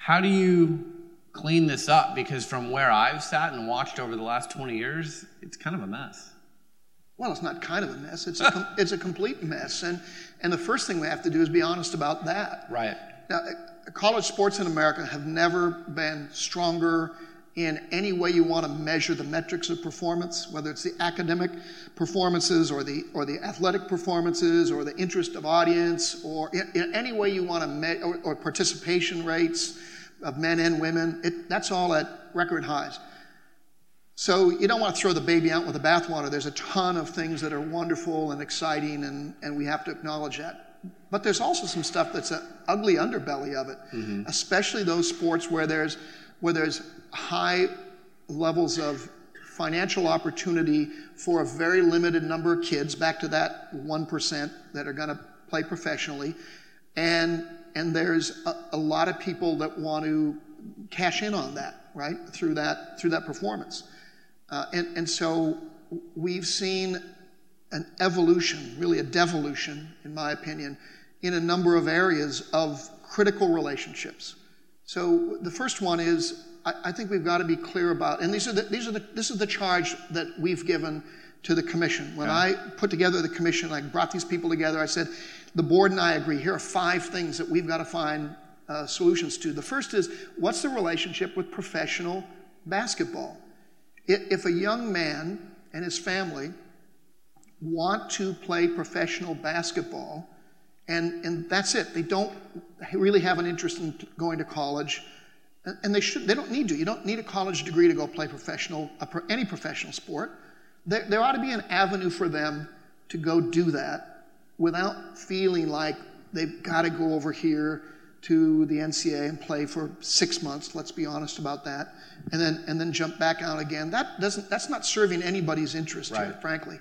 How do you clean this up? Because from where I've sat and watched over the last 20 years, it's kind of a mess. Well, it's not kind of a mess. It's a, com- it's a complete mess. And, and the first thing we have to do is be honest about that. Right. Now, college sports in America have never been stronger in any way you want to measure the metrics of performance, whether it's the academic performances or the, or the athletic performances or the interest of audience or in, in any way you want to measure, or, or, participation rates of men and women, it, that's all at record highs. So you don't want to throw the baby out with the bathwater. There's a ton of things that are wonderful and exciting, and, and we have to acknowledge that. But there's also some stuff that's an ugly underbelly of it, mm-hmm. especially those sports where there's where there's high levels of financial opportunity for a very limited number of kids, back to that 1% that are going to play professionally. And, and there's a, a, lot of people that want to cash in on that, right, through that, through that performance. Uh, and, and so we've seen an evolution, really a devolution, in my opinion, in a number of areas of critical relationships. So the first one is I, I think we've got to be clear about, and these are the, these are the, this is the charge that we've given to the commission. When I put together the commission, I brought these people together. I said, the board and I agree. Here are five things that we've got to find uh, solutions to. The first is what's the relationship with professional basketball? If a young man and his family want to play professional basketball, and, and that's it, they don't really have an interest in going to college and they should they don't need to you don't need a college degree to go play professional any professional sport there, there ought to be an avenue for them to go do that without feeling like they've got to go over here to the NCAA and play for six months. Let's be honest about that, and then and then jump back out again. That doesn't. That's not serving anybody's interest right. here, frankly.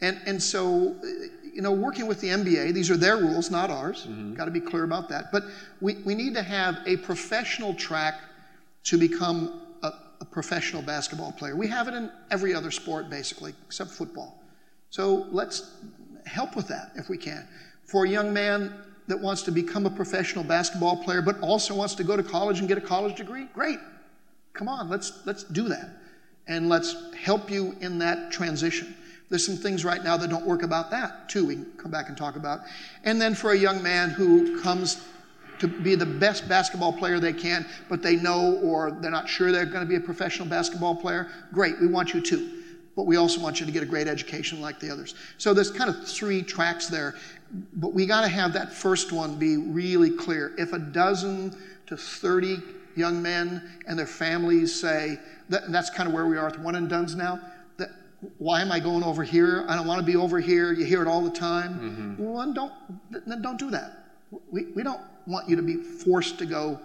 And and so you know, working with the NBA, these are their rules, not ours. Mm-hmm. Got to be clear about that. But we, we need to have a professional track to become a, a, professional basketball player. We have it in every other sport, basically, except football. So let's help with that if we can. For a young man that wants to become a professional basketball player, but also wants to go to college and get a college degree, great. Come on, let's, let's do that. And let's help you in that transition. There's some things right now that don't work about that, too, we can come back and talk about. And then for a young man who comes to be the best basketball player they can, but they know or they're not sure they're going to be a professional basketball player, great, we want you to. But we also want you to get a great education like the others. So there's kind of three tracks there. But we got to have that first one be really clear. If a dozen to 30 young men and their families say, that, that's kind of where we are with one and done's now why am I going over here? I don't want to be over here. You hear it all the time. Mm-hmm. Well, then don't, then don't do that. We, we don't want you to be forced to go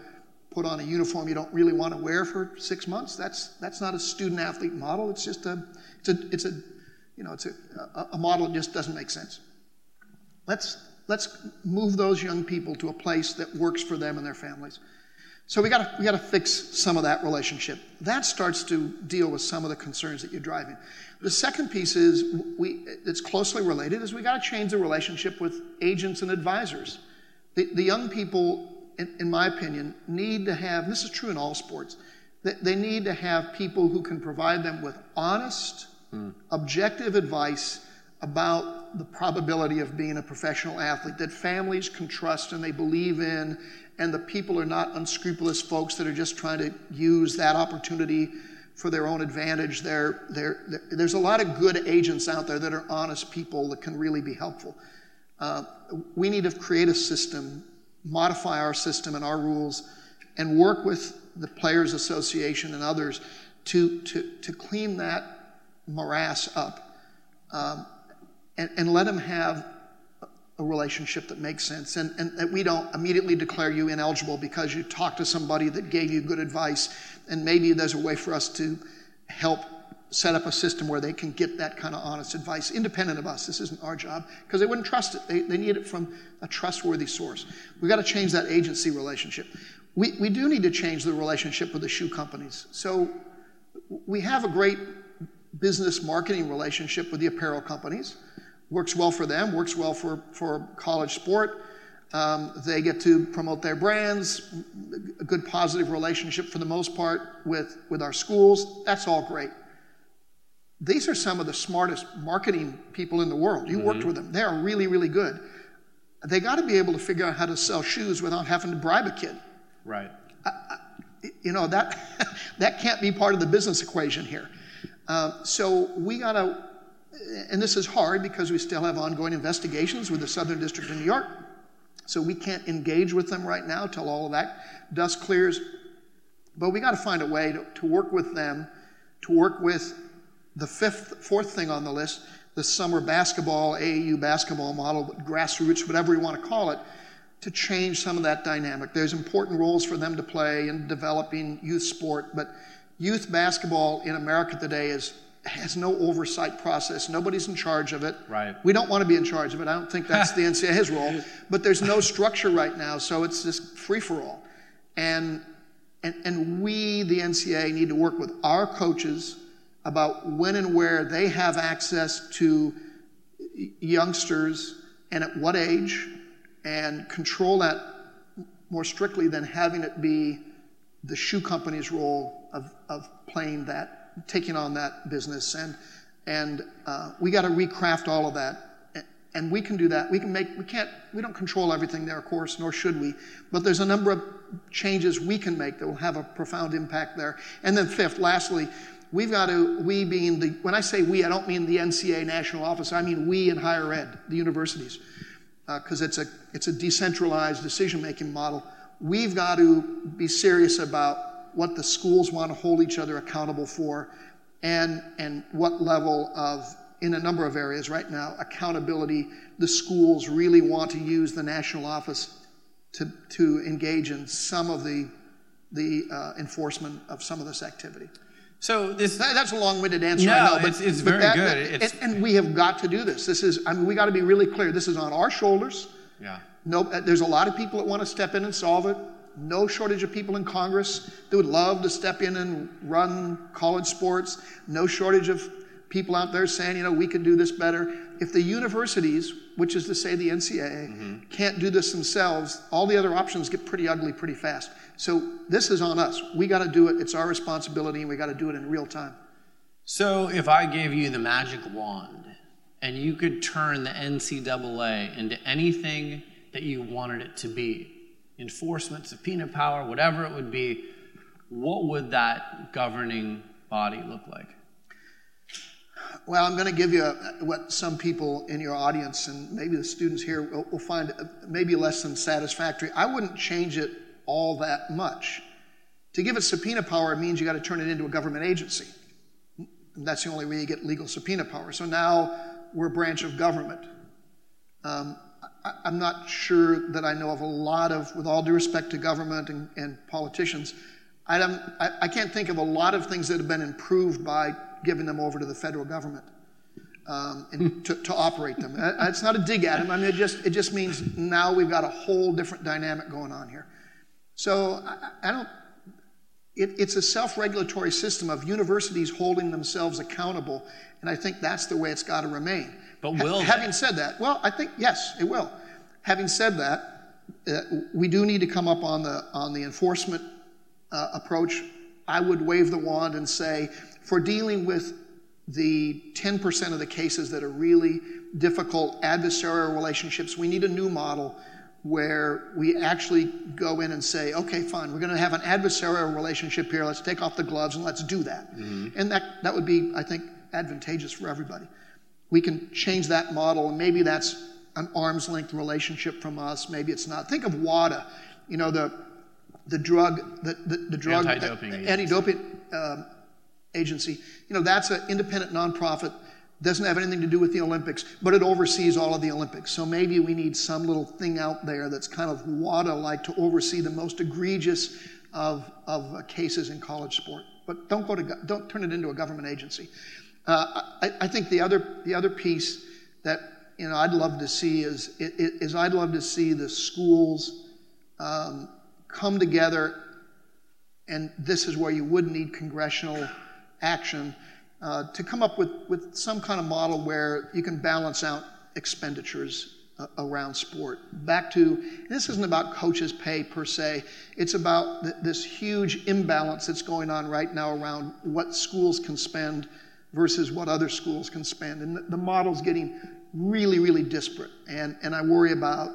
put on a uniform you don't really want to wear for six months. That's, that's not a student athlete model. It's just a, it's a, it's a, you know, it's a, a, model that just doesn't make sense. Let's, let's move those young people to a place that works for them and their families. So we got we to fix some of that relationship. That starts to deal with some of the concerns that you're driving. The second piece is we it's closely related is we got to change the relationship with agents and advisors. The, the young people, in, in, my opinion, need to have. this is true in all sports. They, they need to have people who can provide them with honest, mm. objective advice about the probability of being a professional athlete that families can trust and they believe in and the people are not unscrupulous folks that are just trying to use that opportunity for their own advantage. They're, they're, they're, there's a lot of good agents out there that are honest people that can really be helpful. Uh, we need to create a system, modify our system and our rules, and work with the Players Association and others to, to, to clean that morass up um, and, and let them have a relationship that makes sense. And, and that we don't immediately declare you ineligible because you talked to somebody that gave you good advice and maybe there's a way for us to help set up a system where they can get that kind of honest advice independent of us. This isn't our job because they wouldn't trust it. They, they need it from a trustworthy source. We've got to change that agency relationship we, we do need to change the relationship with the shoe companies so we have a great business marketing relationship with the apparel companies works well for them, works well for, for college sport. Um, they get to promote their brands, a good positive relationship for the most part with, with our schools. That's all great. These are some of the smartest marketing people in the world. You mm-hmm. worked with them, they are really, really good. They got to be able to figure out how to sell shoes without having to bribe a kid. Right. I, I, you know, that, that can't be part of the business equation here. Uh, so we got to and this is hard because we still have ongoing investigations with the Southern District of New York. So we can't engage with them right now till all of that dust clears. But we got to find a way to, to work with them, to work with the fifth, fourth thing on the list, the summer basketball, AAU basketball model, grassroots, whatever you want to call it, to change some of that dynamic. There's important roles for them to play in developing youth sport, but youth basketball in America today is has no oversight process. Nobody's in charge of it. Right. We don't want to be in charge of it. I don't think that's the NCAA's role. But there's no structure right now, so it's just free for all. And, and, and we, the NCAA, need to work with our coaches about when and where they have access to youngsters and at what age, and control that more strictly than having it be the shoe company's role of, of playing that taking on that business, and and uh, we got to recraft all of that. And we can do that. We can make. We can't. We don't control everything there, of course, nor should we. But there's a number of changes we can make that will have a profound impact there. And then fifth, lastly, we've got to. We being the. When I say we, I don't mean the NCA national office. I mean we in higher ed, the universities, because uh, it's a it's a decentralized decision making model. We've got to be serious about what the schools want to hold each other accountable for, and, and what level of, in a number of areas right now, accountability the schools really want to use the national office to, to engage in some of the, the uh, enforcement of some of this activity. So this that, that's a long-winded answer. No, I know, but it's, it's very that, good. That, and, and, we have got to do this. This is I mean we got to be really clear. This is on our shoulders. Yeah. No, there's a lot of people that want to step in and solve it no shortage of people in Congress that would love to step in and run college sports. No shortage of people out there saying, you know, we can do this better. If the universities, which is to say the NCAA, mm-hmm. can't do this themselves, all the other options get pretty ugly pretty fast. So this is on us. We got to do it. It's our responsibility, and we got to do it in real time. So if I gave you the magic wand and you could turn the NCAA into anything that you wanted it to be, enforcement, subpoena power, whatever it would be, what would that governing body look like? Well, I'm going to give you a, what some people in your audience and maybe the students here will, will find uh, maybe less than satisfactory. I wouldn't change it all that much. To give it subpoena power means you got to turn it into a government agency. And that's the only way you get legal subpoena power. So now we're a branch of government. Um, I'm not sure that I know of a lot of, with all due respect to government and, and politicians, I, I, I, can't think of a lot of things that have been improved by giving them over to the federal government um, and to, to, operate them. It's not a dig at them. I mean, it just, it just means now we've got a whole different dynamic going on here. So I, I don't. It, it's a self-regulatory system of universities holding themselves accountable, and I think that's the way it's got to remain. But will ha- having said that, well, I think yes, it will. Having said that, uh, we do need to come up on the on the enforcement uh, approach. I would wave the wand and say, for dealing with the 10% of the cases that are really difficult adversarial relationships, we need a new model where we actually go in and say, okay, fine, we're going to have an adversarial relationship here. Let's take off the gloves and let's do that. Mm-hmm. And that, that would be, I think, advantageous for everybody. We can change that model, and maybe that's an arm's length relationship from us. Maybe it's not. Think of WADA, you know, the, the drug, the, the, the drug, anti-doping, anti-doping um, agency. You know, that's an independent nonprofit doesn't have anything to do with the Olympics, but it oversees all of the Olympics. So maybe we need some little thing out there that's kind of WADA like to oversee the most egregious of, of uh, cases in college sport. But don't, go to, don't turn it into a government agency. Uh, I, I, think the other, the other piece that you know, I'd love to see is, is I'd love to see the schools um, come together, and this is where you would need congressional action uh, to come up with, with some kind of model where you can balance out expenditures uh, around sport. Back to this isn't about coaches' pay per se, it's about th- this huge imbalance that's going on right now around what schools can spend versus what other schools can spend. And the, the model's getting really, really disparate. And, and I worry about,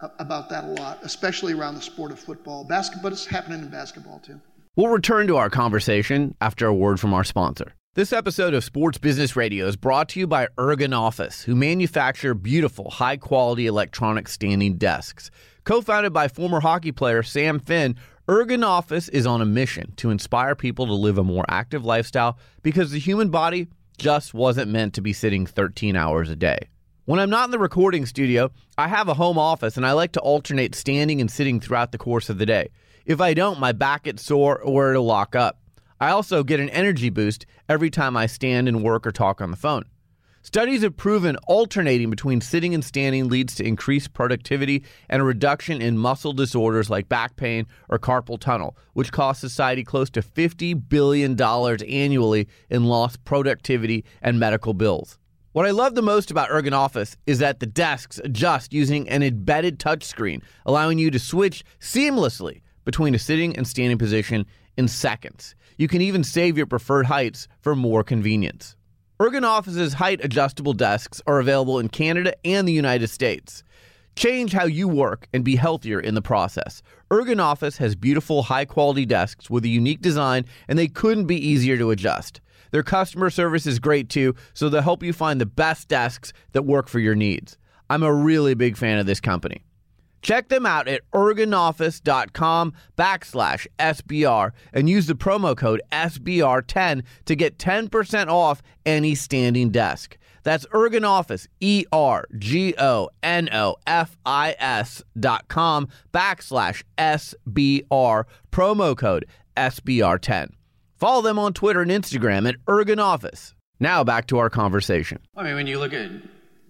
uh, about that a lot, especially around the sport of football. Basketball, but it's happening in basketball too. We'll return to our conversation after a word from our sponsor. This episode of Sports Business Radio is brought to you by Ergonofis, who manufacture beautiful, high quality electronic standing desks. Co founded by former hockey player Sam Finn, Ergonofis is on a mission to inspire people to live a more active lifestyle because the human body just wasn't meant to be sitting 13 hours a day. When I'm not in the recording studio, I have a home office and I like to alternate standing and sitting throughout the course of the day. If I don't, my back gets sore or it'll lock up. I also get an energy boost every time I stand and work or talk on the phone. Studies have proven alternating between sitting and standing leads to increased productivity and a reduction in muscle disorders like back pain or carpal tunnel, which cost society close to $50 billion annually in lost productivity and medical bills. What I love the most about Ergonofis is that the desks adjust using an embedded touchscreen, allowing you to switch seamlessly between a sitting and standing position in seconds. You can even save your preferred heights for more convenience. Ergonofis's height adjustable desks are available in Canada and the United States. Change how you work and be healthier in the process. Ergonofis has beautiful, high quality desks with a unique design, and they couldn't be easier to adjust. Their customer service is great too, so they'll help you find the best desks that work for your needs. I'm a really big fan of this company. Check them out at ergonofis.com backslash SBR and use the promo code SBR10 to get 10% off any standing desk. That's Ergonofis, E R G O N O F I S dot com backslash SBR, promo code SBR10. Follow them on Twitter and Instagram at Ergonofis. Now back to our conversation. I mean, when you look at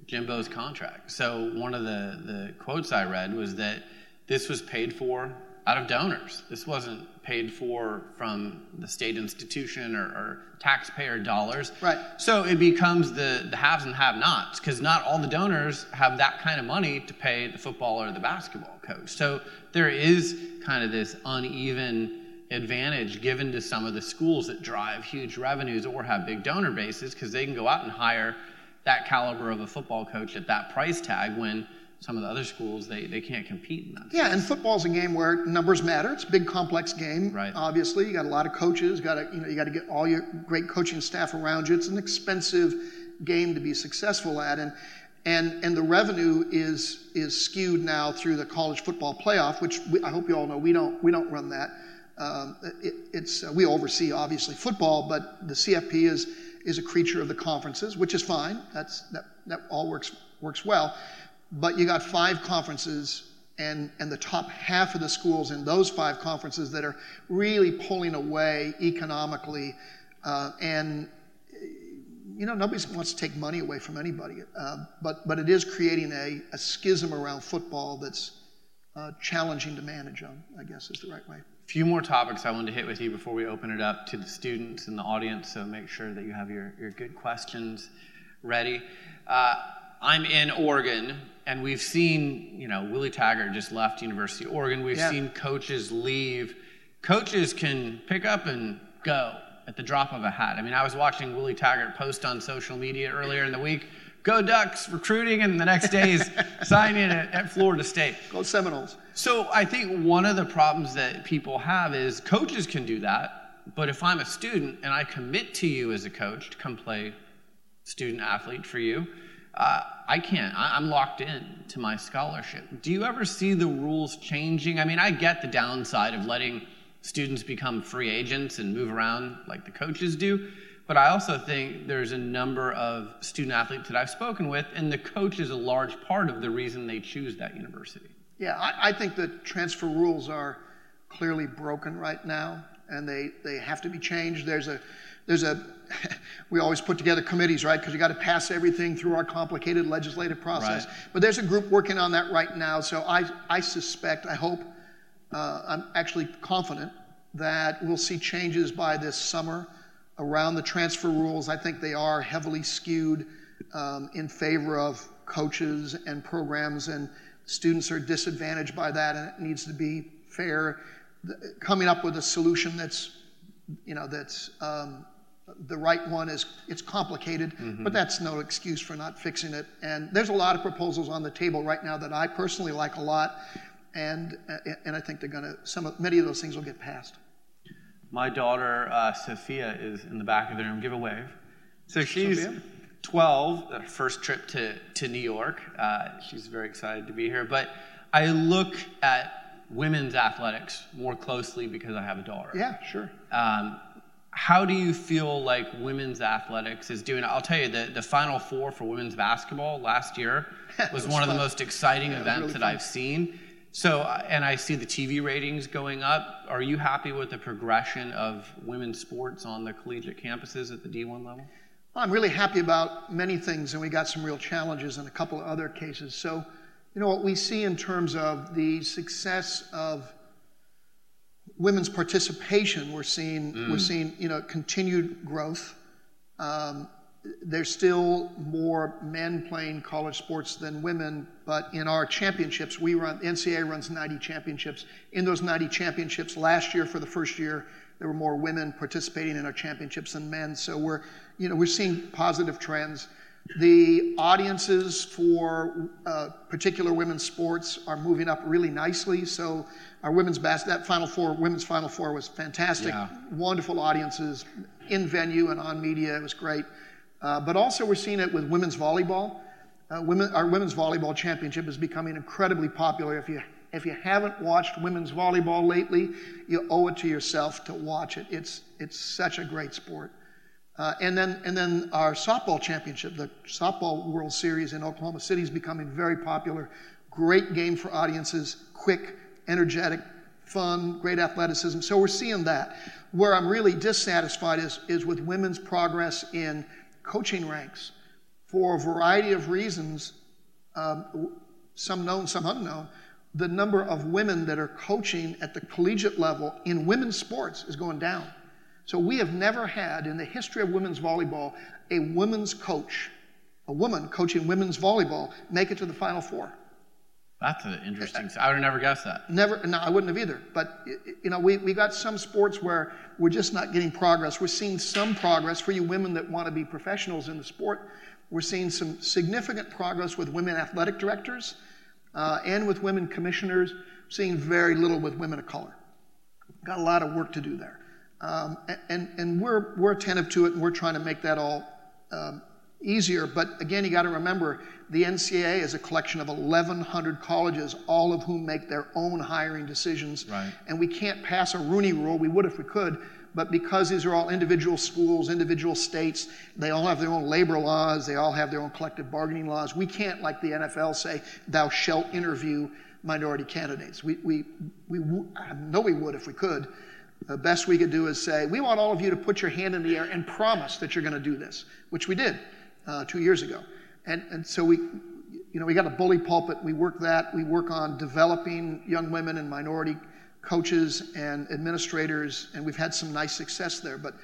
Jimbo's contract. So one of the, the quotes I read was that this was paid for out of donors. This wasn't paid for from the state institution or, or taxpayer dollars. Right. So it becomes the, the haves and have nots because not all the donors have that kind of money to pay the football or the basketball coach. So there is kind of this uneven advantage given to some of the schools that drive huge revenues or have big donor bases because they can go out and hire that caliber of a football coach at that price tag when some of the other schools they, they can't compete in that. Yeah, space. and football's a game where numbers matter. It's a big complex game. Right. Obviously, you got a lot of coaches. Got to you know you got to get all your great coaching staff around you. It's an expensive game to be successful at, and and and the revenue is is skewed now through the college football playoff, which we, I hope you all know we don't we don't run that. Um, it, it's uh, we oversee obviously football, but the CFP is is a creature of the conferences, which is fine. That's, that, that all works, works well. But you got five conferences, and, and the top half of the schools in those five conferences that are really pulling away economically. Uh, and, you know, nobody wants to take money away from anybody. Uh, but, but it is creating a, a schism around football that's uh, challenging to manage on, I guess is the right way. A few more topics I wanted to hit with you before we open it up to the students and the audience, so make sure that you have your, your good questions ready. Uh, I'm in Oregon, and we've seen, you know, Willie Taggart just left University of Oregon. We've Yeah. seen coaches leave. Coaches can pick up and go at the drop of a hat. I mean, I was watching Willie Taggart post on social media earlier in the week, go Ducks recruiting, and the next day he's signing at, at Florida State. Go Seminoles. So I think one of the problems that people have is coaches can do that, but if I'm a student and I commit to you as a coach to come play student athlete for you, uh, I can't. I, I'm locked in to my scholarship. Do you ever see the rules changing? I mean, I get the downside of letting students become free agents and move around like the coaches do. But I also think there's a number of student athletes that I've spoken with, and the coach is a large part of the reason they choose that university. Yeah, I, I think the transfer rules are clearly broken right now, and they, they have to be changed. There's a there's a we always put together committees, right? Because you got to pass everything through our complicated legislative process. Right. But there's a group working on that right now. So I I suspect, I hope, uh, I'm actually confident that we'll see changes by this summer around the transfer rules. I think they are heavily skewed um, in favor of coaches and programs, and students are disadvantaged by that, and it needs to be fair. The- coming up with a solution that's, you know, that's um, the right one is it's complicated, but that's no excuse for not fixing it. And there's a lot of proposals on the table right now that I personally like a lot, and and I think they're going to some many of those things will get passed. My daughter uh, Sophia is in the back of the room. Give a wave. So she's Sophia? 12, the first trip to, to New York. Uh, she's very excited to be here. But I look at women's athletics more closely because I have a daughter. Yeah, sure. Um, how do you feel like women's athletics is doing? I'll tell you, the, the Final Four for women's basketball last year was, was one of the most exciting Yeah, events really that fun. I've seen. So, uh, and I see the TV ratings going up. Are you happy with the progression of women's sports on the collegiate campuses at the D1 level? I'm really happy about many things, and we got some real challenges in a couple of other cases. So, you know, what we see in terms of the success of women's participation, we're seeing we're seeing you know continued growth. Um, there's still more men playing college sports than women, but in our championships, we run NCAA runs 90 championships. In those 90 championships, last year for the first year, there were more women participating in our championships than men. So we're, you know, we're seeing positive trends. The audiences for uh, particular women's sports are moving up really nicely. So our women's bas- that Final Four, women's Final Four was fantastic. Yeah. Wonderful audiences in venue and on media. It was great. Uh, but also we're seeing it with women's volleyball. Uh, women, our women's volleyball championship is becoming incredibly popular. If you if you haven't watched women's volleyball lately, you owe it to yourself to watch it. It's it's such a great sport. Uh, and then and then our softball championship, the softball World Series in Oklahoma City is becoming very popular. Great game for audiences, quick, energetic, fun, great athleticism. So we're seeing that. Where I'm really dissatisfied is is with women's progress in coaching ranks. For a variety of reasons, um, some known, some unknown, the number of women that are coaching at the collegiate level in women's sports is going down. So we have never had in the history of women's volleyball a women's coach, a woman coaching women's volleyball, make it to the Final Four. That's an interesting. I would have never guessed that. Never, no, I wouldn't have either. But you know, we, we got some sports where we're just not getting progress. We're seeing some progress for you women that want to be professionals in the sport. We're seeing some significant progress with women athletic directors uh, and with women commissioners. Seeing very little with women of color. Got a lot of work to do there, um, and and we're we're attentive to it, and we're trying to make that all um, easier. But again, you got to remember the NCAA is a collection of 1,100 colleges, all of whom make their own hiring decisions. Right. And we can't pass a Rooney Rule. We would if we could, but because these are all individual schools, individual states, they all have their own labor laws. They all have their own collective bargaining laws. We can't, like the NFL, say, "Thou shalt interview minority candidates." We we we w- I know we would if we could. The best we could do is say, we want all of you to put your hand in the air and promise that you're going to do this, which we did uh, two years ago. And, and so we, you know, we got a bully pulpit. We work that. We work on developing young women and minority coaches and administrators, and we've had some nice success there. But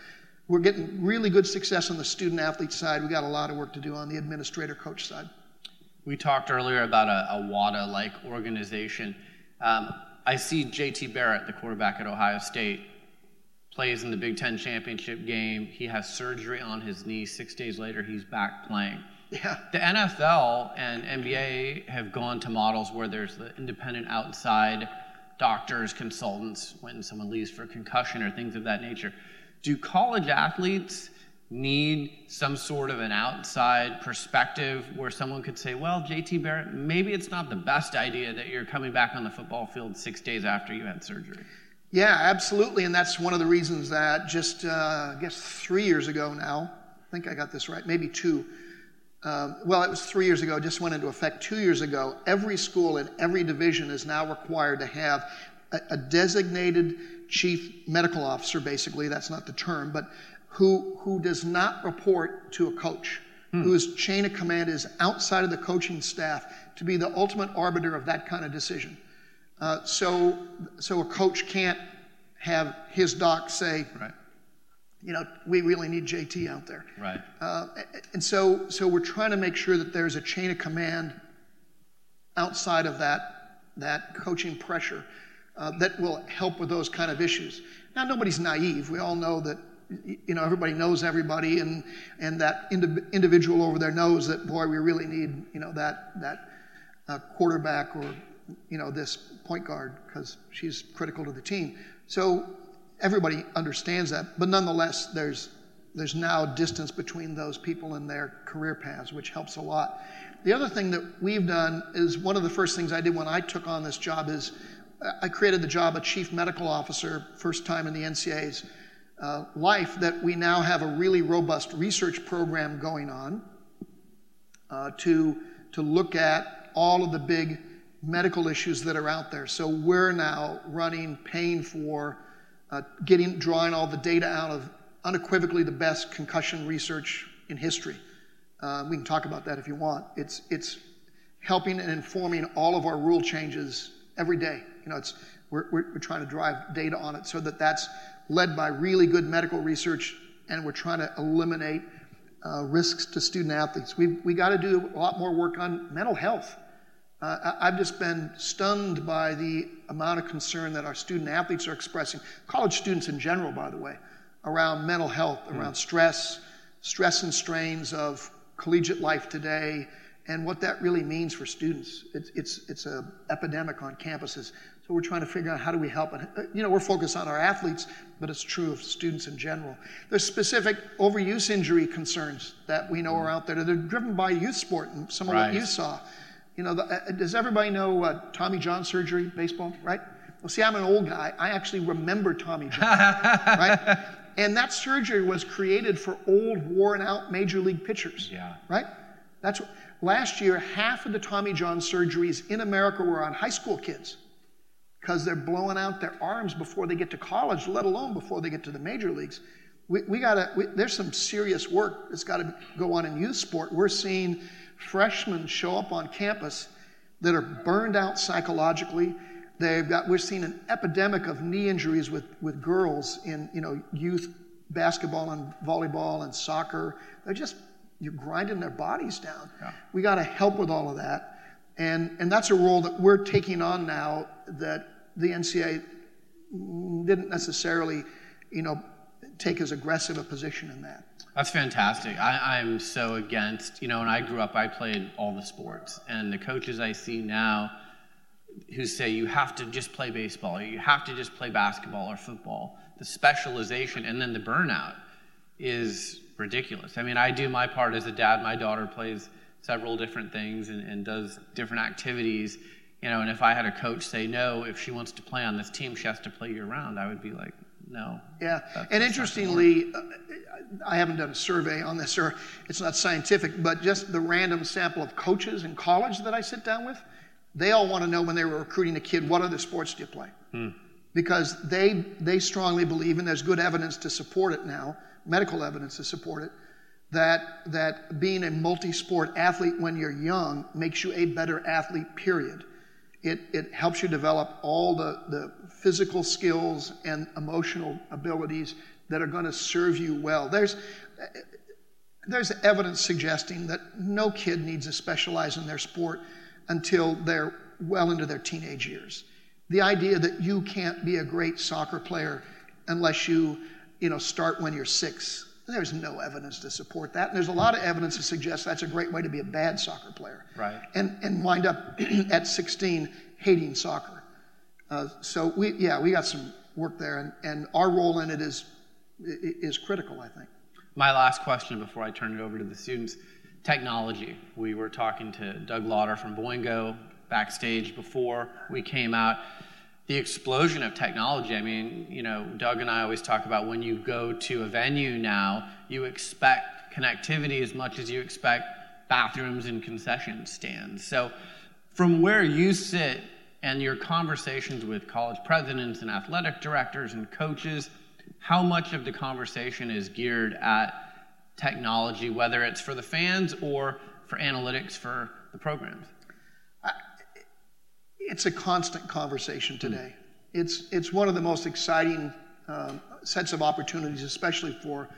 we're getting really good success on the student athlete side. We got a lot of work to do on the administrator coach side. We talked earlier about a, a WADA like organization. Um, I see JT Barrett, the quarterback at Ohio State, plays in the Big Ten championship game. He has surgery on his knee. Six days later, he's back playing. Yeah. The NFL and NBA have gone to models where there's the independent outside doctors, consultants when someone leaves for concussion or things of that nature. Do college athletes need some sort of an outside perspective where someone could say, well, JT Barrett, maybe it's not the best idea that you're coming back on the football field six days after you had surgery? Yeah, absolutely. And that's one of the reasons that just, uh, I guess, three years ago now, I think I got this right, maybe two. Um, well, it was three years ago, just went into effect two years ago. Every school in every division is now required to have a, a designated chief medical officer, basically, that's not the term, but who, who does not report to a coach, hmm. whose chain of command is outside of the coaching staff to be the ultimate arbiter of that kind of decision. Uh, so, so a coach can't have his doc say, right. you know, we really need JT out there. Right. Uh, and so, so we're trying to make sure that there's a chain of command outside of that, that coaching pressure uh, that will help with those kind of issues. Now, nobody's naive. We all know that you know everybody knows everybody, and and that indi- individual over there knows that boy, we really need you know that that uh, quarterback or you know this point guard because she's critical to the team. So everybody understands that, but nonetheless, there's there's now distance between those people and their career paths, which helps a lot. The other thing that we've done is one of the first things I did when I took on this job is I created the job of chief medical officer, first time in the NCAA's uh, life, that we now have a really robust research program going on uh, to, to look at all of the big medical issues that are out there. So we're now running, paying for, uh, getting, drawing all the data out of unequivocally the best concussion research in history. Uh, we can talk about that if you want. It's, it's helping and informing all of our rule changes every day. You know, it's, we're, we're, we're trying to drive data on it so that that's led by really good medical research, and we're trying to eliminate uh, risks to student athletes. We've we got to do a lot more work on mental health. Uh, I've just been stunned by the amount of concern that our student athletes are expressing, college students in general, by the way, around mental health, mm. around stress, stress and strains of collegiate life today, and what that really means for students. It's, it's, it's an epidemic on campuses. So we're trying to figure out how do we help. And, uh, you know, we're focused on our athletes, but it's true of students in general. There's specific overuse injury concerns that we know are out there. They're driven by youth sport and some of what you saw. You know, the, uh, does everybody know uh, Tommy John surgery, baseball, right? Well, see, I'm an old guy. I actually remember Tommy John, right? And that surgery was created for old, worn out major league pitchers. Yeah. Right? That's what, last year, half of the Tommy John surgeries in America were on high school kids because they're blowing out their arms before they get to college, let alone before they get to the major leagues. We, we gotta, there's some serious work that's got to go on in youth sport. We're seeing freshmen show up on campus that are burned out psychologically. They've got, we're seeing an epidemic of knee injuries with, with girls in you know, youth basketball and volleyball and soccer. They're just, you're grinding their bodies down. Yeah. We got to help with all of that. And, and that's a role that we're taking on now that the NCAA didn't necessarily, you know, take as aggressive a position in that. That's fantastic. I, am so against, you know, when I grew up, I played all the sports. And the coaches I see now who say you have to just play baseball, you have to just play basketball or football, the specialization and then the burnout is ridiculous. I mean, I do my part as a dad. My daughter plays several different things and, and does different activities you know, and if I had a coach say no, if she wants to play on this team, she has to play year round, I would be like, no. Yeah, and interestingly, uh, I haven't done a survey on this, or it's not scientific, but just the random sample of coaches in college that I sit down with, they all want to know when they were recruiting a kid, what other sports do you play? Hmm. Because they they strongly believe, and there's good evidence to support it now, medical evidence to support it, that, that being a multi sport athlete when you're young makes you a better athlete, period. It, it helps you develop all the, the physical skills and emotional abilities that are going to serve you well. There's, there's evidence suggesting that no kid needs to specialize in their sport until they're well into their teenage years. The idea that you can't be a great soccer player unless you, you know, start when you're six, there's no evidence to support that. And there's a lot of evidence to suggest that's a great way to be a bad soccer player. Right. And, and wind up at 16 hating soccer. Uh, so we, yeah, we got some work there, and, and our role in it is, is critical, I think. My last question before I turn it over to the students technology. We were talking to Doug Lauder from Boingo backstage before we came out. The explosion of technology. I mean, you know, Doug and I always talk about when you go to a venue now, you expect connectivity as much as you expect bathrooms and concession stands. So, from where you sit and your conversations with college presidents and athletic directors and coaches, how much of the conversation is geared at technology, whether it's for the fans or for analytics for the programs? It's a constant conversation today. Mm. It's, it's one of the most exciting um, sets of opportunities, especially for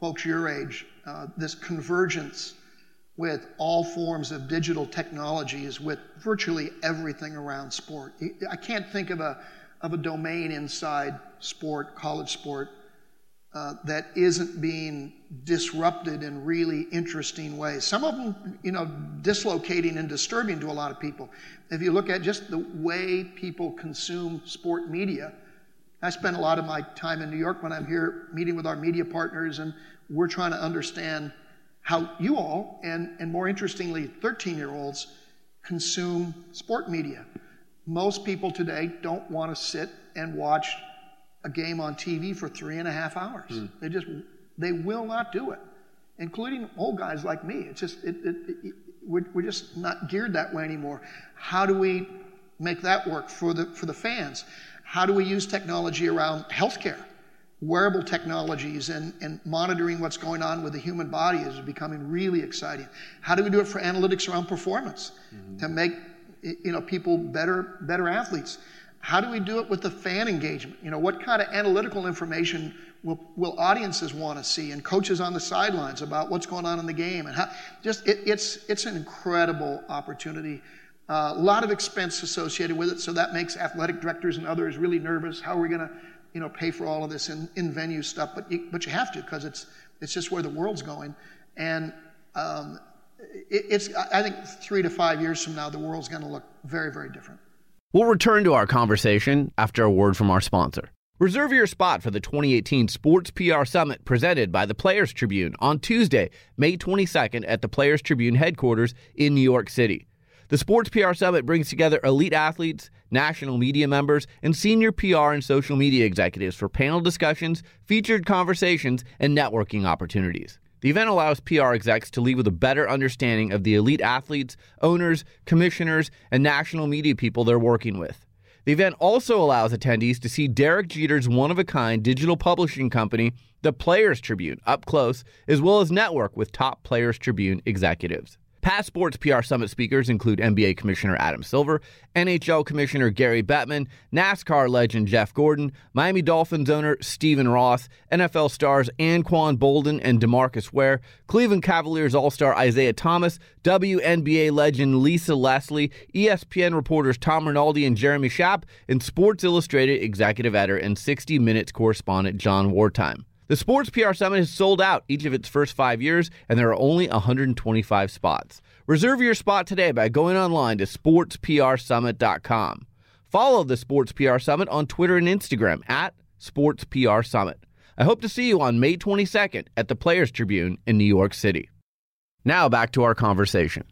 folks your age. Uh, this convergence with all forms of digital technologies with virtually everything around sport. I can't think of a, of a domain inside sport, college sport, uh, that isn't being disrupted in really interesting ways. Some of them, you know, dislocating and disturbing to a lot of people. If you look at just the way people consume sport media, I spend a lot of my time in New York when I'm here meeting with our media partners, and we're trying to understand how you all, and, and more interestingly, 13 year olds, consume sport media. Most people today don't want to sit and watch a game on TV for three and a half hours. Mm. They just they will not do it, including old guys like me. It's just it, it, it, we're, we're just not geared that way anymore. How do we make that work for the for the fans? How do we use technology around healthcare? Wearable technologies and, and monitoring what's going on with the human body is becoming really exciting. How do we do it for analytics around performance mm-hmm. to make you know people better better athletes? How do we do it with the fan engagement? You know, what kind of analytical information will, will audiences want to see and coaches on the sidelines about what's going on in the game? And how, just it, it's, it's an incredible opportunity. Uh, a lot of expense associated with it, so that makes athletic directors and others really nervous. How are we going to, you know, pay for all of this in, in venue stuff? But you, but you have to because it's it's just where the world's going, and um, it, it's I think three to five years from now the world's going to look very very different. We'll return to our conversation after a word from our sponsor. Reserve your spot for the 2018 Sports PR Summit presented by the Players Tribune on Tuesday, May 22nd at the Players Tribune headquarters in New York City. The Sports PR Summit brings together elite athletes, national media members, and senior PR and social media executives for panel discussions, featured conversations, and networking opportunities. The event allows PR execs to leave with a better understanding of the elite athletes, owners, commissioners, and national media people they're working with. The event also allows attendees to see Derek Jeter's one of a kind digital publishing company, the Players Tribune, up close, as well as network with top Players Tribune executives. Past Sports PR Summit speakers include NBA Commissioner Adam Silver, NHL Commissioner Gary Bettman, NASCAR legend Jeff Gordon, Miami Dolphins owner Stephen Ross, NFL stars Anquan Boldin and Demarcus Ware, Cleveland Cavaliers All Star Isaiah Thomas, WNBA legend Lisa Leslie, ESPN reporters Tom Rinaldi and Jeremy Schaap, and Sports Illustrated executive editor and 60 Minutes correspondent Jon Wertheim. The Sports PR Summit has sold out each of its first five years, and there are only 125 spots. Reserve your spot today by going online to sportsprsummit.com. Follow the Sports PR Summit on Twitter and Instagram at Sports PR Summit. I hope to see you on May 22nd at the Players Tribune in New York City. Now back to our conversation.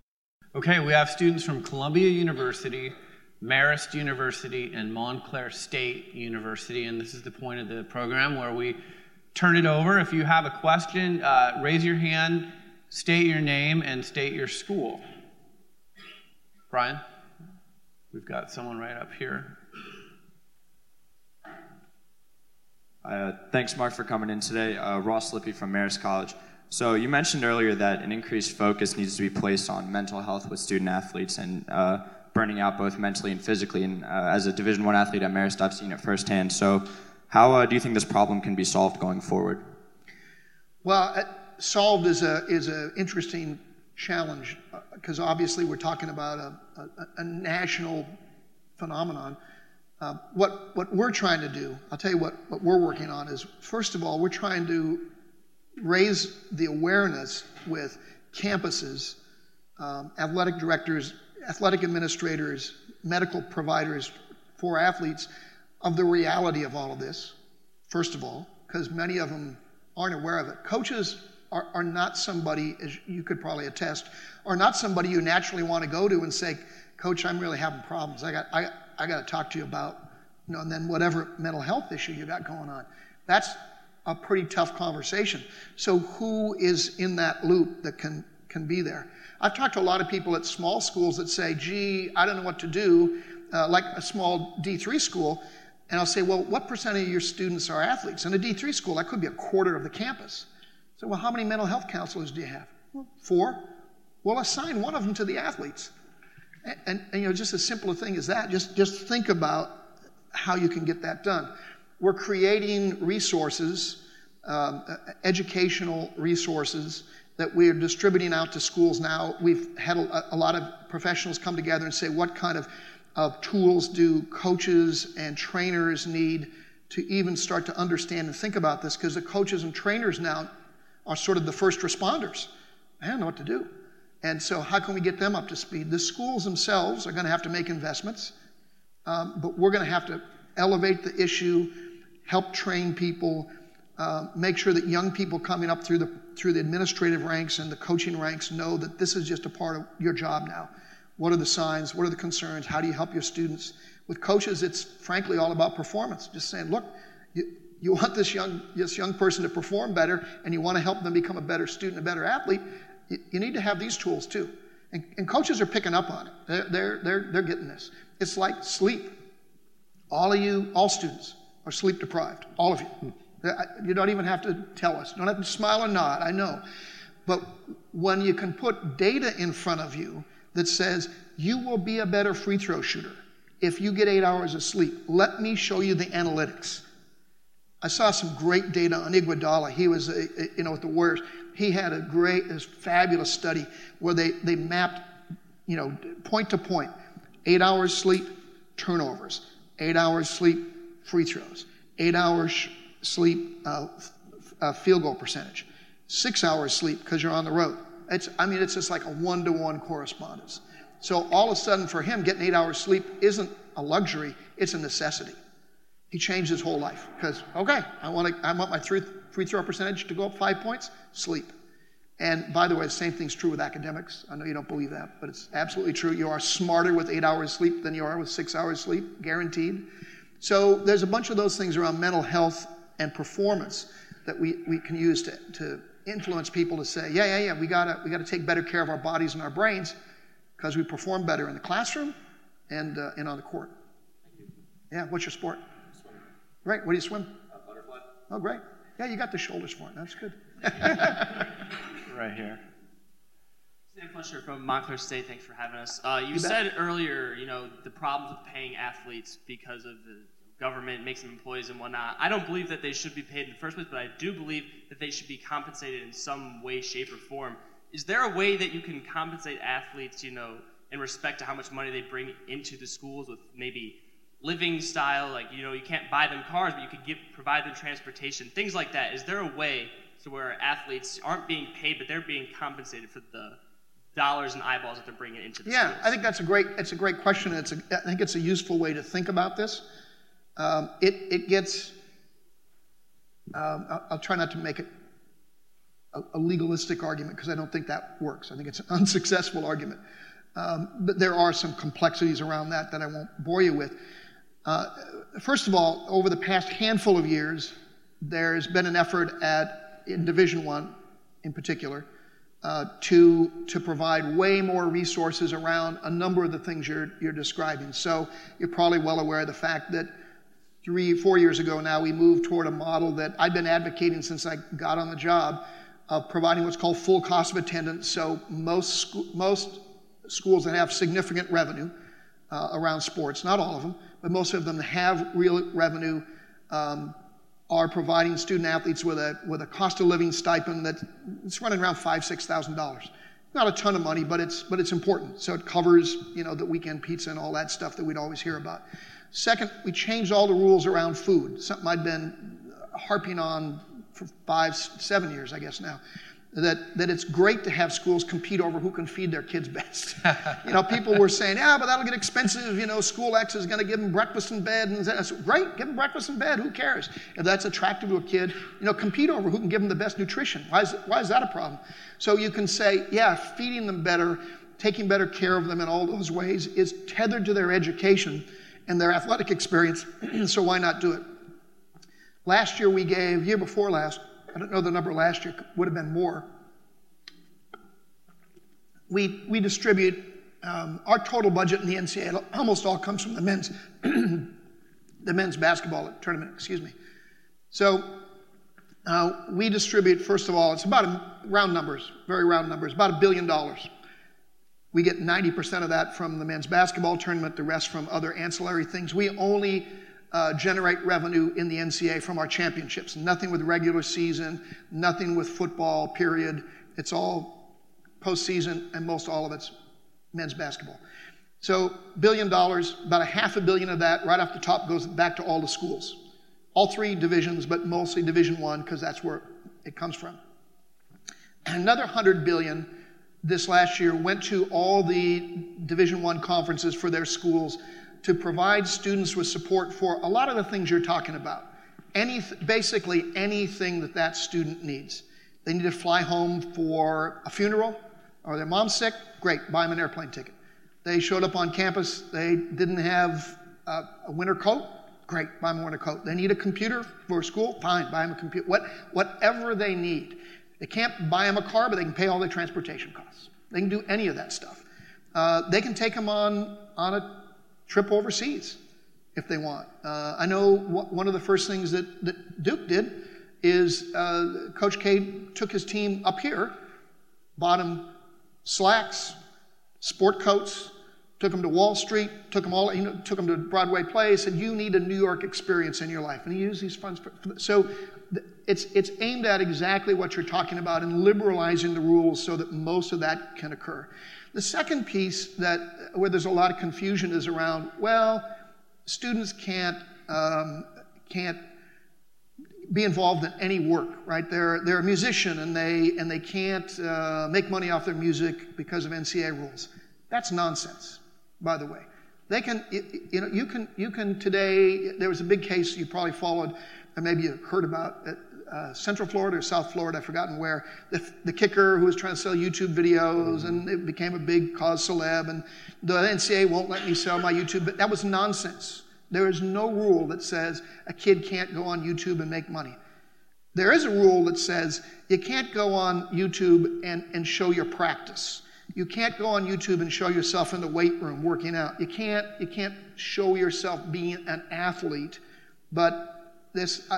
Okay, we have students from Columbia University, Marist University, and Montclair State University, and this is the point of the program where we turn it over. If you have a question, uh, raise your hand, state your name, and state your school. Brian, we've got someone right up here. Uh, thanks, Mark, for coming in today. Uh, Ross Lippy from Marist College. So you mentioned earlier that an increased focus needs to be placed on mental health with student athletes and uh, burning out both mentally and physically. And uh, as a Division One athlete at Marist, I've seen it firsthand. So, how uh, do you think this problem can be solved going forward? Well, uh, solved is a is an interesting challenge because uh, obviously we're talking about a, a, a national phenomenon. Uh, what what we're trying to do, I'll tell you what what we're working on is first of all we're trying to raise the awareness with campuses, um, athletic directors, athletic administrators, medical providers for athletes of the reality of all of this, first of all, because many of them aren't aware of it. Coaches are, are not somebody, as you could probably attest, are not somebody you naturally want to go to and say, Coach, I'm really having problems. I got, I, I got to talk to you about, you know, and then whatever mental health issue you got going on. That's a pretty tough conversation. So who is in that loop that can can be there? I've talked to a lot of people at small schools that say, "Gee, I don't know what to do," uh, like a small D3 school, and I'll say, "Well, what percent of your students are athletes?" In a D3 school, that could be a quarter of the campus. So, well, how many mental health counselors do you have? Well, four. Well, assign one of them to the athletes. And, and, and, you know, just as simple a thing as that, just, just think about how you can get that done. We're creating resources, um, educational resources that we are distributing out to schools now. We've had a, a, lot of professionals come together and say, what kind of, of tools do coaches and trainers need to even start to understand and think about this? Because the coaches and trainers now are sort of the first responders. I don't know what to do. And so, how can we get them up to speed? The schools themselves are going to have to make investments, um, but we're going to have to elevate the issue help train people, uh, make sure that young people coming up through the through the administrative ranks and the coaching ranks know that this is just a part of your job now. What are the signs? What are the concerns? How do you help your students? With coaches, it's frankly all about performance. Just saying, look, you, you want this young this young person to perform better, and you want to help them become a better student, a better athlete. You, you need to have these tools too. And, and coaches are picking up on it. They're, they're, they're, they're getting this. It's like sleep. All of you, all students, are sleep deprived, all of you. Hmm. You don't even have to tell us. You don't have to smile or nod, I know. But when you can put data in front of you that says you will be a better free throw shooter if you get eight hours of sleep, let me show you the analytics. I saw some great data on Iguodala. He was, a, a, you know, with the Warriors. He had a great, this fabulous study where they, they mapped, you know, point to point, eight hours sleep, turnovers, eight hours sleep, free throws, eight hours sleep, uh, uh, field goal percentage, six hours sleep because you're on the road. It's, I mean, it's just like a one to one correspondence. So all of a sudden, for him, getting eight hours sleep isn't a luxury, it's a necessity. He changed his whole life because, okay, I want, to, I want my free, throw percentage to go up five points, sleep. And by the way, the same thing's true with academics. I know you don't believe that, but it's absolutely true. You are smarter with eight hours sleep than you are with six hours sleep, guaranteed. So there's a bunch of those things around mental health and performance that we, we can use to, to influence people to say, yeah, yeah, yeah, we gotta, we gotta take better care of our bodies and our brains because we perform better in the classroom and, uh, and on the court. Yeah, what's your sport? Swim. Great. What do you swim? Uh, butterfly. Oh, great. Yeah, you got the shoulders for it. That's good. right here. Sam Fletcher from Montclair State. Thanks for having us. Uh, you, you said earlier, you know, the problems with paying athletes because of the government makes them employees and whatnot. I don't believe that they should be paid in the first place, but I do believe that they should be compensated in some way, shape, or form. Is there a way that you can compensate athletes, you know, in respect to how much money they bring into the schools with maybe living style, like you know, you can't buy them cars, but you could give provide them transportation, things like that. Is there a way to where athletes aren't being paid, but they're being compensated for the dollars and eyeballs that they're bringing into the yeah schools? i think that's a great it's a great question it's a, i think it's a useful way to think about this um, it, it gets, um, I'll, I'll, try not to make it a, a legalistic argument because I don't think that works. I think it's an unsuccessful argument. Um, but there are some complexities around that that I won't bore you with. Uh, first of all, over the past handful of years, there's been an effort at in Division One, in particular, uh, to to provide way more resources around a number of the things you're you're describing. So you're probably well aware of the fact that three, four years ago now, we moved toward a model that I've been advocating since I got on the job of providing what's called full cost of attendance. So most, most schools that have significant revenue uh, around sports, not all of them, but most of them that have real revenue, um, are providing student athletes with a, with a cost of living stipend that it's running around five, six thousand dollars. Not a ton of money, but it's, but it's important. So it covers, you know, the weekend pizza and all that stuff that we'd always hear about. Second, we changed all the rules around food, something I'd been harping on for five, seven years, I guess now. That, that it's great to have schools compete over who can feed their kids best. you know, people were saying, yeah, but that'll get expensive. You know, school X is going to give them breakfast in bed. And that's great, give them breakfast in bed. Who cares? If that's attractive to a kid, you know, compete over who can give them the best nutrition. Why is, why is that a problem? So you can say, yeah, feeding them better, taking better care of them in all those ways is tethered to their education and their athletic experience. so why not do it? Last year we gave, year before last, I don't know the number last year, would have been more. We, we distribute um, our total budget in the NCAA, almost all comes from the men's, the men's basketball tournament, excuse me. So uh, we distribute, first of all, it's about a, round numbers, very round numbers, about a billion dollars. We get 90% of that from the men's basketball tournament, the rest from other ancillary things. We only uh, generate revenue in the NCAA from our championships. Nothing with regular season, nothing with football, period. It's all postseason, and most all of it's men's basketball. So, billion dollars, about a half a billion of that right off the top goes back to all the schools. All three divisions, but mostly Division One, because that's where it comes from. Another 100 billion this last year went to all the Division One conferences for their schools to provide students with support for a lot of the things you're talking about. Any, basically anything that that student needs. They need to fly home for a funeral, or their mom's sick, great, buy them an airplane ticket. They showed up on campus, they didn't have a, a winter coat, great, buy them a winter coat. They need a computer for school, fine, buy them a computer. What, whatever they need. They can't buy them a car, but they can pay all their transportation costs. They can do any of that stuff. Uh, they can take them on, on a trip overseas if they want. Uh, I know one of the first things that, that Duke did is uh, Coach K took his team up here, bought them slacks, sport coats, took them to Wall Street, took them all, you know, took them to Broadway plays, said you need a New York experience in your life, and he used these funds. For, so it's it's aimed at exactly what you're talking about and liberalizing the rules so that most of that can occur. The second piece that where there's a lot of confusion is around well, students can't um, can't be involved in any work, right? They're they're a musician and they and they can't uh, make money off their music because of NCA rules. That's nonsense, by the way. They can, you know, you can, you can today. There was a big case you probably followed, or maybe you heard about uh, Central Florida or South Florida, I've forgotten where, the, the, kicker who was trying to sell YouTube videos and it became a big cause celeb, and the NCAA won't let me sell my YouTube. But that was nonsense. There is no rule that says a kid can't go on YouTube and make money. There is a rule that says you can't go on YouTube and, and show your practice. You can't go on YouTube and show yourself in the weight room working out. You can't, you can't show yourself being an athlete. But this,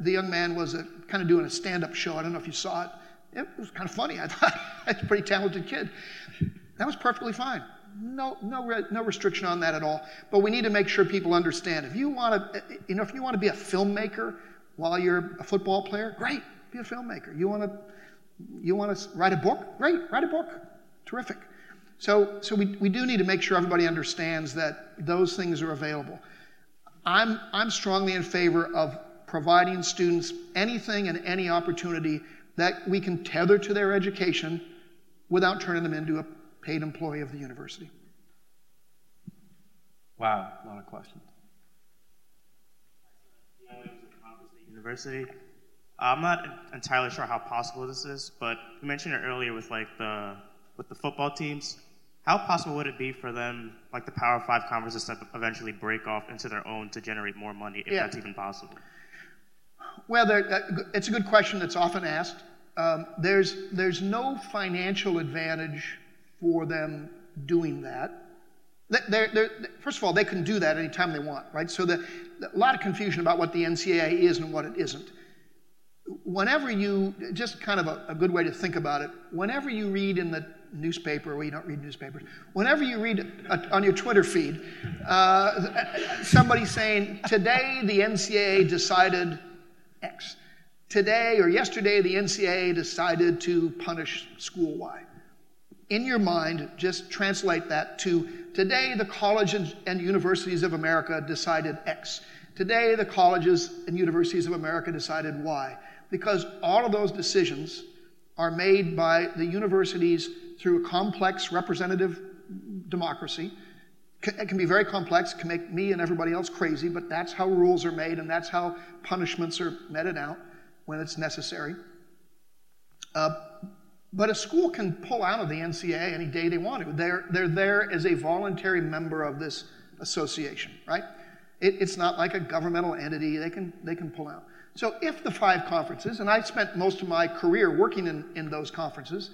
the young man was a, kind of doing a stand-up show. I don't know if you saw it. It was kind of funny. I thought he's a pretty talented kid. That was perfectly fine. No, no, no restriction on that at all. But we need to make sure people understand. If you want to, eh, you know, if you want to be a filmmaker while you're a football player, great, be a filmmaker. You want to, you want to write a book, great, write a book, terrific. So, so we, we do need to make sure everybody understands that those things are available. I'm, I'm strongly in favor of providing students anything and any opportunity that we can tether to their education without turning them into a paid employee of the university. Wow, a lot of questions. University. I'm not entirely sure how possible this is, but you mentioned it earlier with like the with the football teams. How possible would it be for them, like the Power Five conferences, to eventually break off into their own to generate more money, if yeah. that's even possible? Well, uh, it's a good question that's often asked. Um, there's, there's no financial advantage for them doing that. They're, they're, first of all, they can do that anytime they want, right? So the, a lot of confusion about what the NCAA is and what it isn't. whenever you, just kind of a, a, good way to think about it, whenever you read in the newspaper, we don't read newspapers, whenever you read on your Twitter feed uh, somebody saying, today the NCAA decided X. Today or yesterday, the NCAA decided to punish school Y. In your mind, just translate that to today the colleges and universities of America decided X. Today the colleges and universities of America decided Y because all of those decisions are made by the universities through a complex representative democracy. It can be very complex, can make me and everybody else crazy, but that's how rules are made and that's how punishments are meted out when it's necessary. Uh, but a school can pull out of the NCAA any day they want to. They're, they're there as a voluntary member of this association, right? It, it's not like a governmental entity. They can, they can pull out. So if the five conferences, and I spent most of my career working in, in those conferences,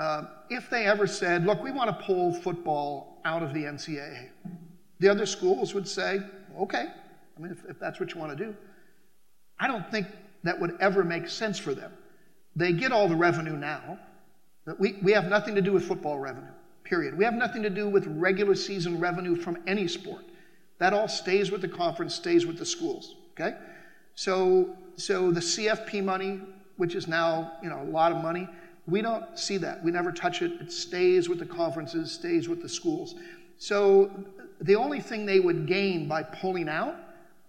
uh, if they ever said, look, we want to pull football out of the NCAA, the other schools would say, okay, I mean, if, if that's what you want to do. I don't think that would ever make sense for them. They get all the revenue now. We, we have nothing to do with football revenue, period. We have nothing to do with regular season revenue from any sport. That all stays with the conference, stays with the schools, okay? So, so the CFP money, which is now you know a lot of money, we don't see that. We never touch it. It stays with the conferences, stays with the schools. So the only thing they would gain by pulling out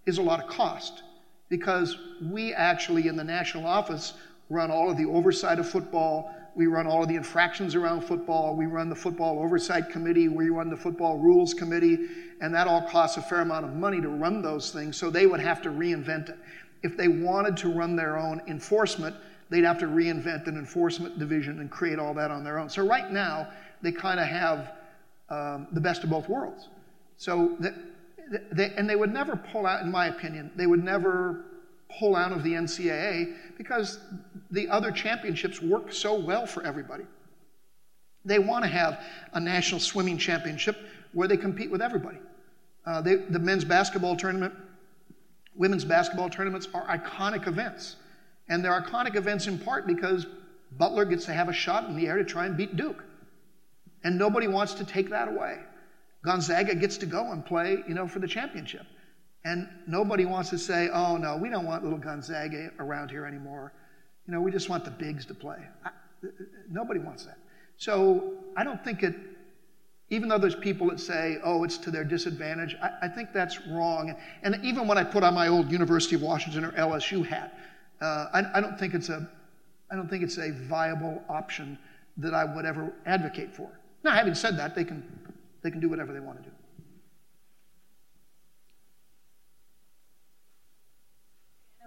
is a lot of cost because we actually in the national office run all of the oversight of football. We run all of the infractions around football. We run the football oversight committee. We run the football rules committee. And that all costs a fair amount of money to run those things. So they would have to reinvent it. If they wanted to run their own enforcement, they'd have to reinvent an enforcement division and create all that on their own. So right now, they kind of have um, the best of both worlds. So, they, and they would never pull out, in my opinion, they would never pull out of the NCAA because the other championships work so well for everybody. They want to have a national swimming championship where they compete with everybody. Uh, they, the men's basketball tournament, women's basketball tournaments are iconic events. And they're iconic events in part because Butler gets to have a shot in the air to try and beat Duke. And nobody wants to take that away. Gonzaga gets to go and play, you know, for the championship. And nobody wants to say, oh, no, we don't want little Gonzaga around here anymore. You know, we just want the bigs to play. I, nobody wants that. So I don't think it, even though there's people that say, oh, it's to their disadvantage, I, I think that's wrong. And, and, even when I put on my old University of Washington or LSU hat, uh, I, I, don't think it's a, I don't think it's a viable option that I would ever advocate for. Now, having said that, they can, they can do whatever they want to do.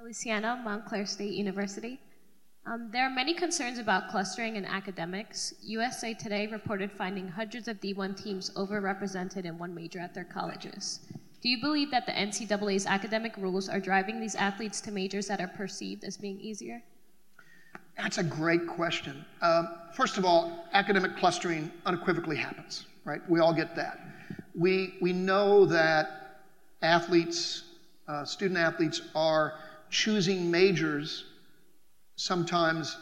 Luciana, Montclair State University. Um, there are many concerns about clustering in academics. USA Today reported finding hundreds of D1 teams overrepresented in one major at their colleges. Do you believe that the NCAA's academic rules are driving these athletes to majors that are perceived as being easier? That's a great question. Um, first of all, academic clustering unequivocally happens, right? We all get that. We, we know that athletes, uh, student athletes, are choosing majors sometimes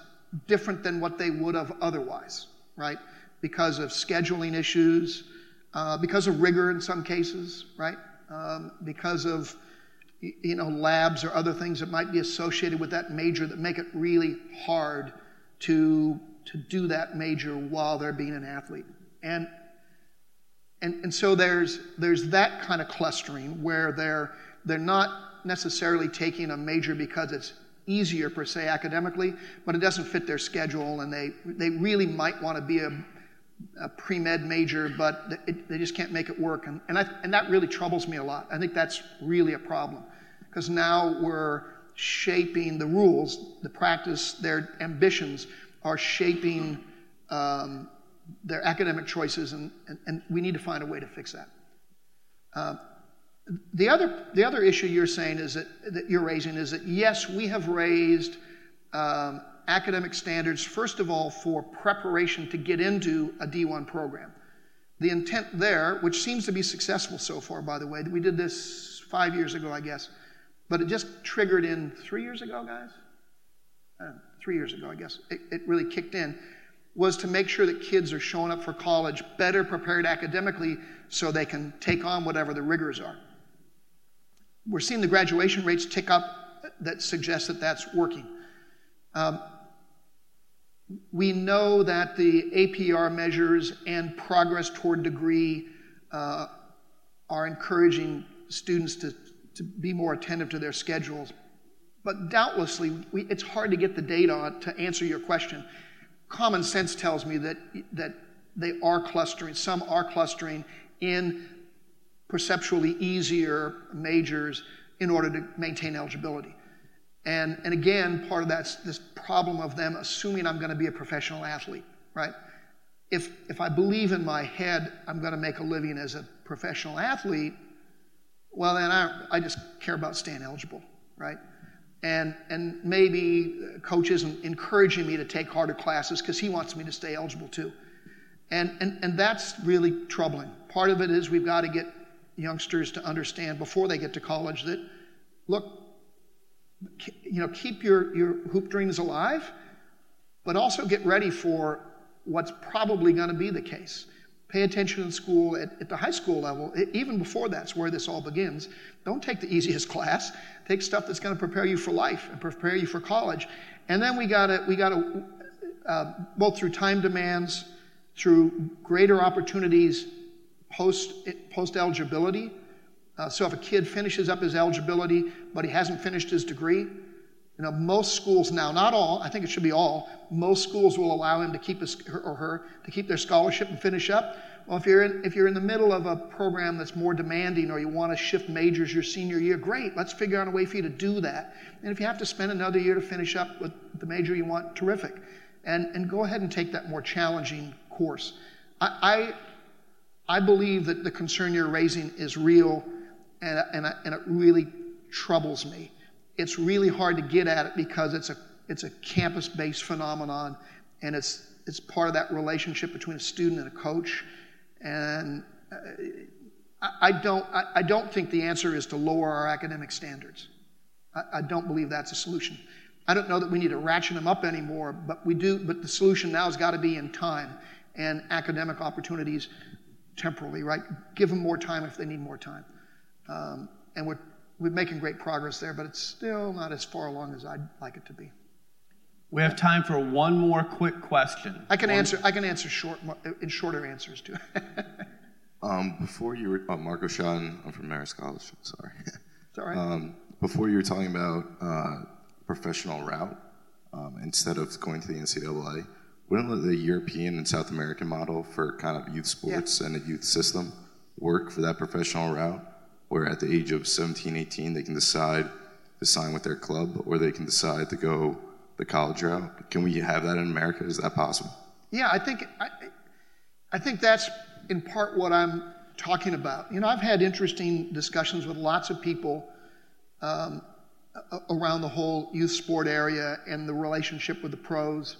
different than what they would have otherwise, right? Because of scheduling issues, uh, because of rigor in some cases, right? Um, because of you know labs or other things that might be associated with that major that make it really hard to to do that major while they're being an athlete. And and, and so there's there's that kind of clustering where they're they're not necessarily taking a major because it's easier per se academically, but it doesn't fit their schedule, and they they really might want to be a, a pre med major, but it, they just can't make it work, and and, I, and that really troubles me a lot. I think that's really a problem because now we're shaping the rules, the practice, their ambitions are shaping um, their academic choices, and, and, and, we need to find a way to fix that. Uh, the other, the other issue you're saying is that, that you're raising is that yes, we have raised um, academic standards, first of all, for preparation to get into a D1 program. The intent there, which seems to be successful so far, by the way, we did this five years ago, I guess, but it just triggered in three years ago, guys? uh, three years ago, I guess, it, it really kicked in, was to make sure that kids are showing up for college better prepared academically so they can take on whatever the rigors are. We're seeing the graduation rates tick up that suggests that that's working. Um, we know that the APR measures and progress toward degree uh, are encouraging students to, to be more attentive to their schedules. But doubtlessly, we, it's hard to get the data to answer your question. Common sense tells me that, that they are clustering, some are clustering in perceptually easier majors in order to maintain eligibility. And, and again, part of that's this problem of them assuming I'm going to be a professional athlete, right? If, if I believe in my head I'm going to make a living as a professional athlete, well, then I, I just care about staying eligible, right? And, and maybe coach isn't encouraging me to take harder classes because he wants me to stay eligible too. And, and, and that's really troubling. Part of it is we've got to get youngsters to understand before they get to college that, look, you know, keep your, your hoop dreams alive, but also get ready for what's probably going to be the case. Pay attention in school at, at, the high school level, even before that's where this all begins. Don't take the easiest class. Take stuff that's going to prepare you for life and prepare you for college. And then we got to, we got to, uh, both through time demands, through greater opportunities post, post eligibility, uh, so if a kid finishes up his eligibility, but he hasn't finished his degree, you know, most schools now, not all, I think it should be all, most schools will allow him to keep his or her to keep their scholarship and finish up. Well, if you're in, if you're in the middle of a program that's more demanding or you want to shift majors your senior year, great. Let's figure out a way for you to do that. And if you have to spend another year to finish up with the major you want, terrific. And and go ahead and take that more challenging course. I I, I believe that the concern you're raising is real and, and, and it really troubles me. It's really hard to get at it because it's a, it's a campus based phenomenon and it's, it's part of that relationship between a student and a coach. And uh, I, I don't, I, I, don't think the answer is to lower our academic standards. I, I don't believe that's a solution. I don't know that we need to ratchet them up anymore, but we do. But the solution now has got to be in time and academic opportunities temporally, right? Give them more time if they need more time. Um, and we're, we're making great progress there, but it's still not as far along as I'd like it to be. We have time for one more quick question. I can one. answer. I can answer short in shorter answers too. um, before you were uh, Marco Sean, I'm from Marist College. Sorry. It's all right. Um, before you were talking about uh, professional route um, instead of going to the NCAA, wouldn't the European and South American model for kind of youth sports yeah. and a youth system work for that professional route? Where at the age of 17, 18, they can decide to sign with their club or they can decide to go the college route. Can we have that in America? Is that possible? Yeah, I think I, I think that's in part what I'm talking about. You know, I've had interesting discussions with lots of people um, around the whole youth sport area and the relationship with the pros,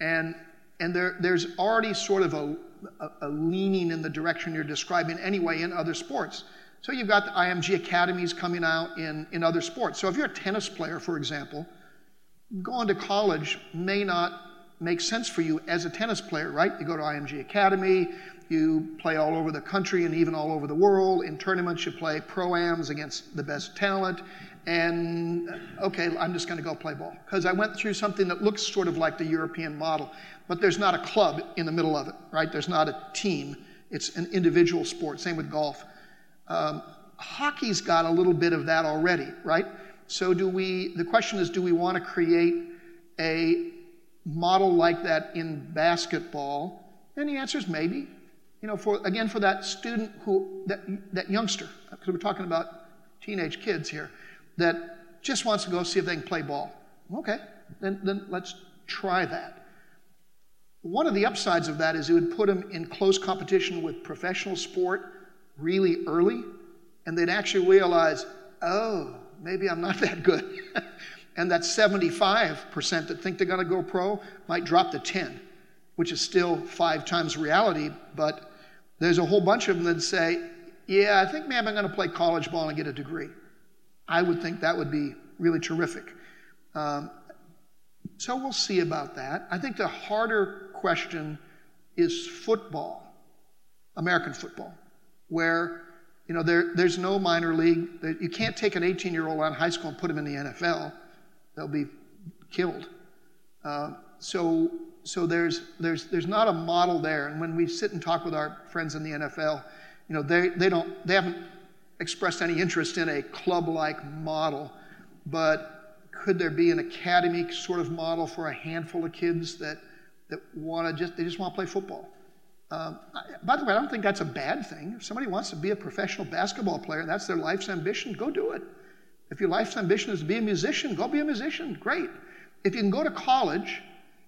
and and there there's already sort of a, a, a leaning in the direction you're describing anyway in other sports. So you've got the IMG academies coming out in, in other sports. So if you're a tennis player, for example, going to college may not make sense for you as a tennis player, right? You go to IMG Academy, you play all over the country and even all over the world. In tournaments, you play pro-ams against the best talent. And okay, I'm just going to go play ball because I went through something that looks sort of like the European model, but there's not a club in the middle of it, right? There's not a team. It's an individual sport. Same with golf. Um, hockey's got a little bit of that already, right? So do we, the question is, do we want to create a model like that in basketball? And the answer is maybe. You know, for, again, for that student who, that, that youngster, because we're talking about teenage kids here, that just wants to go see if they can play ball. Okay, then, then let's try that. One of the upsides of that is it would put them in close competition with professional sport really early, and they'd actually realize, oh, maybe I'm not that good. and that 75% that think they're going to go pro might drop to 10, which is still five times reality. But there's a whole bunch of them that say, yeah, I think maybe I'm going to play college ball and get a degree. I would think that would be really terrific. Um, So we'll see about that. I think the harder question is football, American football, where you know there, there's no minor league. that You can't take an 18 year old out of high school and put him in the NFL; they'll be killed. Uh, so so there's there's there's not a model there. And when we sit and talk with our friends in the NFL, you know they they don't they haven't expressed any interest in a club like model, but could there be an academy sort of model for a handful of kids that, that want to just, they just want to play football? Um, by the way, I don't think that's a bad thing. If somebody wants to be a professional basketball player, that's their life's ambition, go do it. If your life's ambition is to be a musician, go be a musician. Great. If you can go to college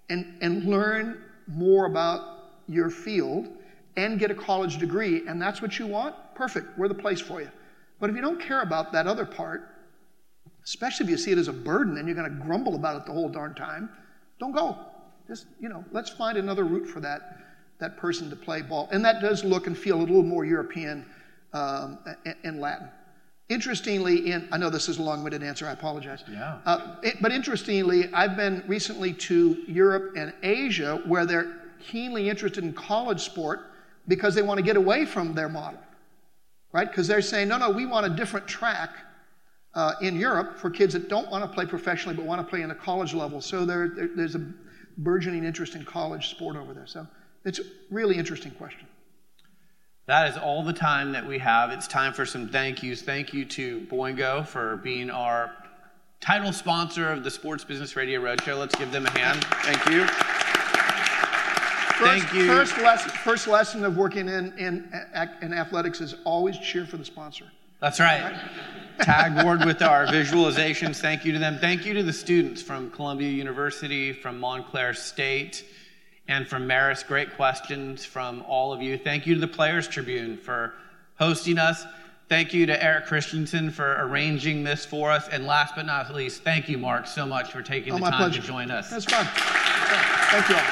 and, and learn more about your field and get a college degree, and that's what you want, perfect. We're the place for you. But if you don't care about that other part, especially if you see it as a burden and you're going to grumble about it the whole darn time, don't go. Just, you know, let's find another route for that, that person to play ball. And that does look and feel a little more European um, and Latin. Interestingly, in, I know this is a long winded answer, I apologize. Yeah. Uh, it, but interestingly, I've been recently to Europe and Asia where they're keenly interested in college sport because they want to get away from their model, right? Because they're saying, no, no, we want a different track uh, in Europe for kids that don't want to play professionally but want to play in the college level. So there, there, there's a burgeoning interest in college sport over there. So it's a really interesting question. That is all the time that we have. It's time for some thank yous. Thank you to Boingo for being our title sponsor of the Sports Business Radio Roadshow. Let's give them a hand. Thank you. First, Thank you. First lesson, first lesson of working in, in, in athletics is always cheer for the sponsor. That's right. right? Tagboard with our visualizations. Thank you to them. Thank you to the students from Columbia University, from Montclair State, and from Marist. Great questions from all of you. Thank you to the Players Tribune for hosting us. Thank you to Eric Christensen for arranging this for us. And last but not least, thank you, Mark, so much for taking oh, the time pleasure. to join us. That's fun. Thank you all.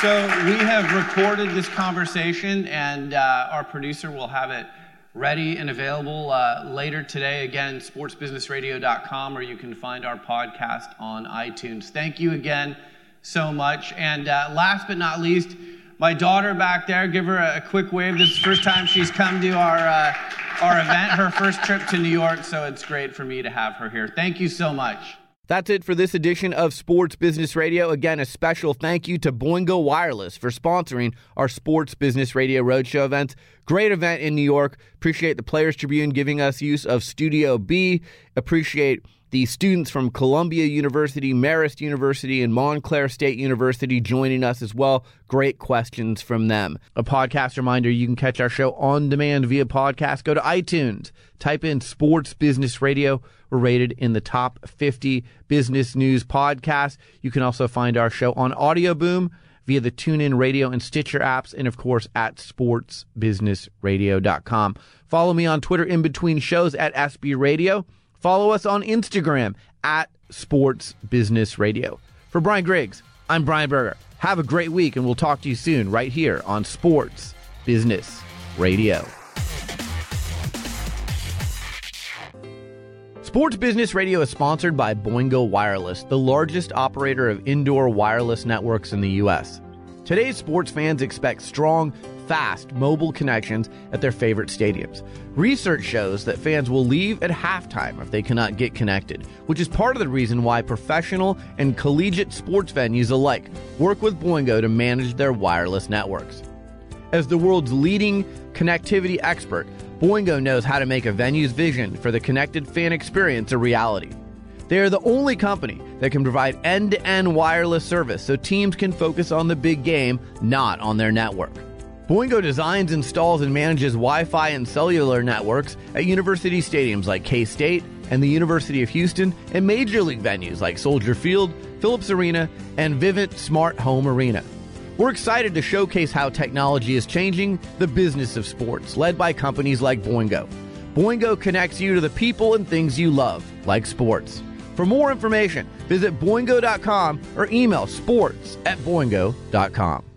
So we have recorded this conversation, and uh, our producer will have it ready and available uh, later today. Again, sportsbusinessradio.com, or you can find our podcast on iTunes. Thank you again so much. And uh, last but not least, my daughter back there, give her a, quick wave. This is the first time she's come to our, uh, our event, her first trip to New York, so it's great for me to have her here. Thank you so much. That's it for this edition of Sports Business Radio. Again, a special thank you to Boingo Wireless for sponsoring our Sports Business Radio Roadshow events. Great event in New York. Appreciate the Players Tribune giving us use of Studio B. Appreciate the students from Columbia University, Marist University, and Montclair State University joining us as well. Great questions from them. A podcast reminder you can catch our show on demand via podcast. Go to iTunes, type in Sports Business Radio. We're rated in the top 50 business news podcasts. You can also find our show on Audioboom via the TuneIn Radio and Stitcher apps, and of course at sportsbusinessradio.com. Follow me on Twitter in between shows at SB Radio. Follow us on Instagram at Sports Business Radio. For Brian Griggs, I'm Brian Berger. Have a great week, and we'll talk to you soon right here on Sports Business Radio. Sports Business Radio is sponsored by Boingo Wireless, the largest operator of indoor wireless networks in the U.S. Today's sports fans expect strong, fast mobile connections at their favorite stadiums. Research shows that fans will leave at halftime if they cannot get connected, which is part of the reason why professional and collegiate sports venues alike work with Boingo to manage their wireless networks. As the world's leading connectivity expert, Boingo knows how to make a venue's vision for the connected fan experience a reality. They are the only company that can provide end to end wireless service so teams can focus on the big game, not on their network. Boingo designs, installs, and manages Wi Fi and cellular networks at university stadiums like K State and the University of Houston and major league venues like Soldier Field, Phillips Arena, and Vivint Smart Home Arena. We're excited to showcase how technology is changing the business of sports, led by companies like Boingo. Boingo connects you to the people and things you love, like sports. For more information, visit boingo.com or email sports at boingo.com.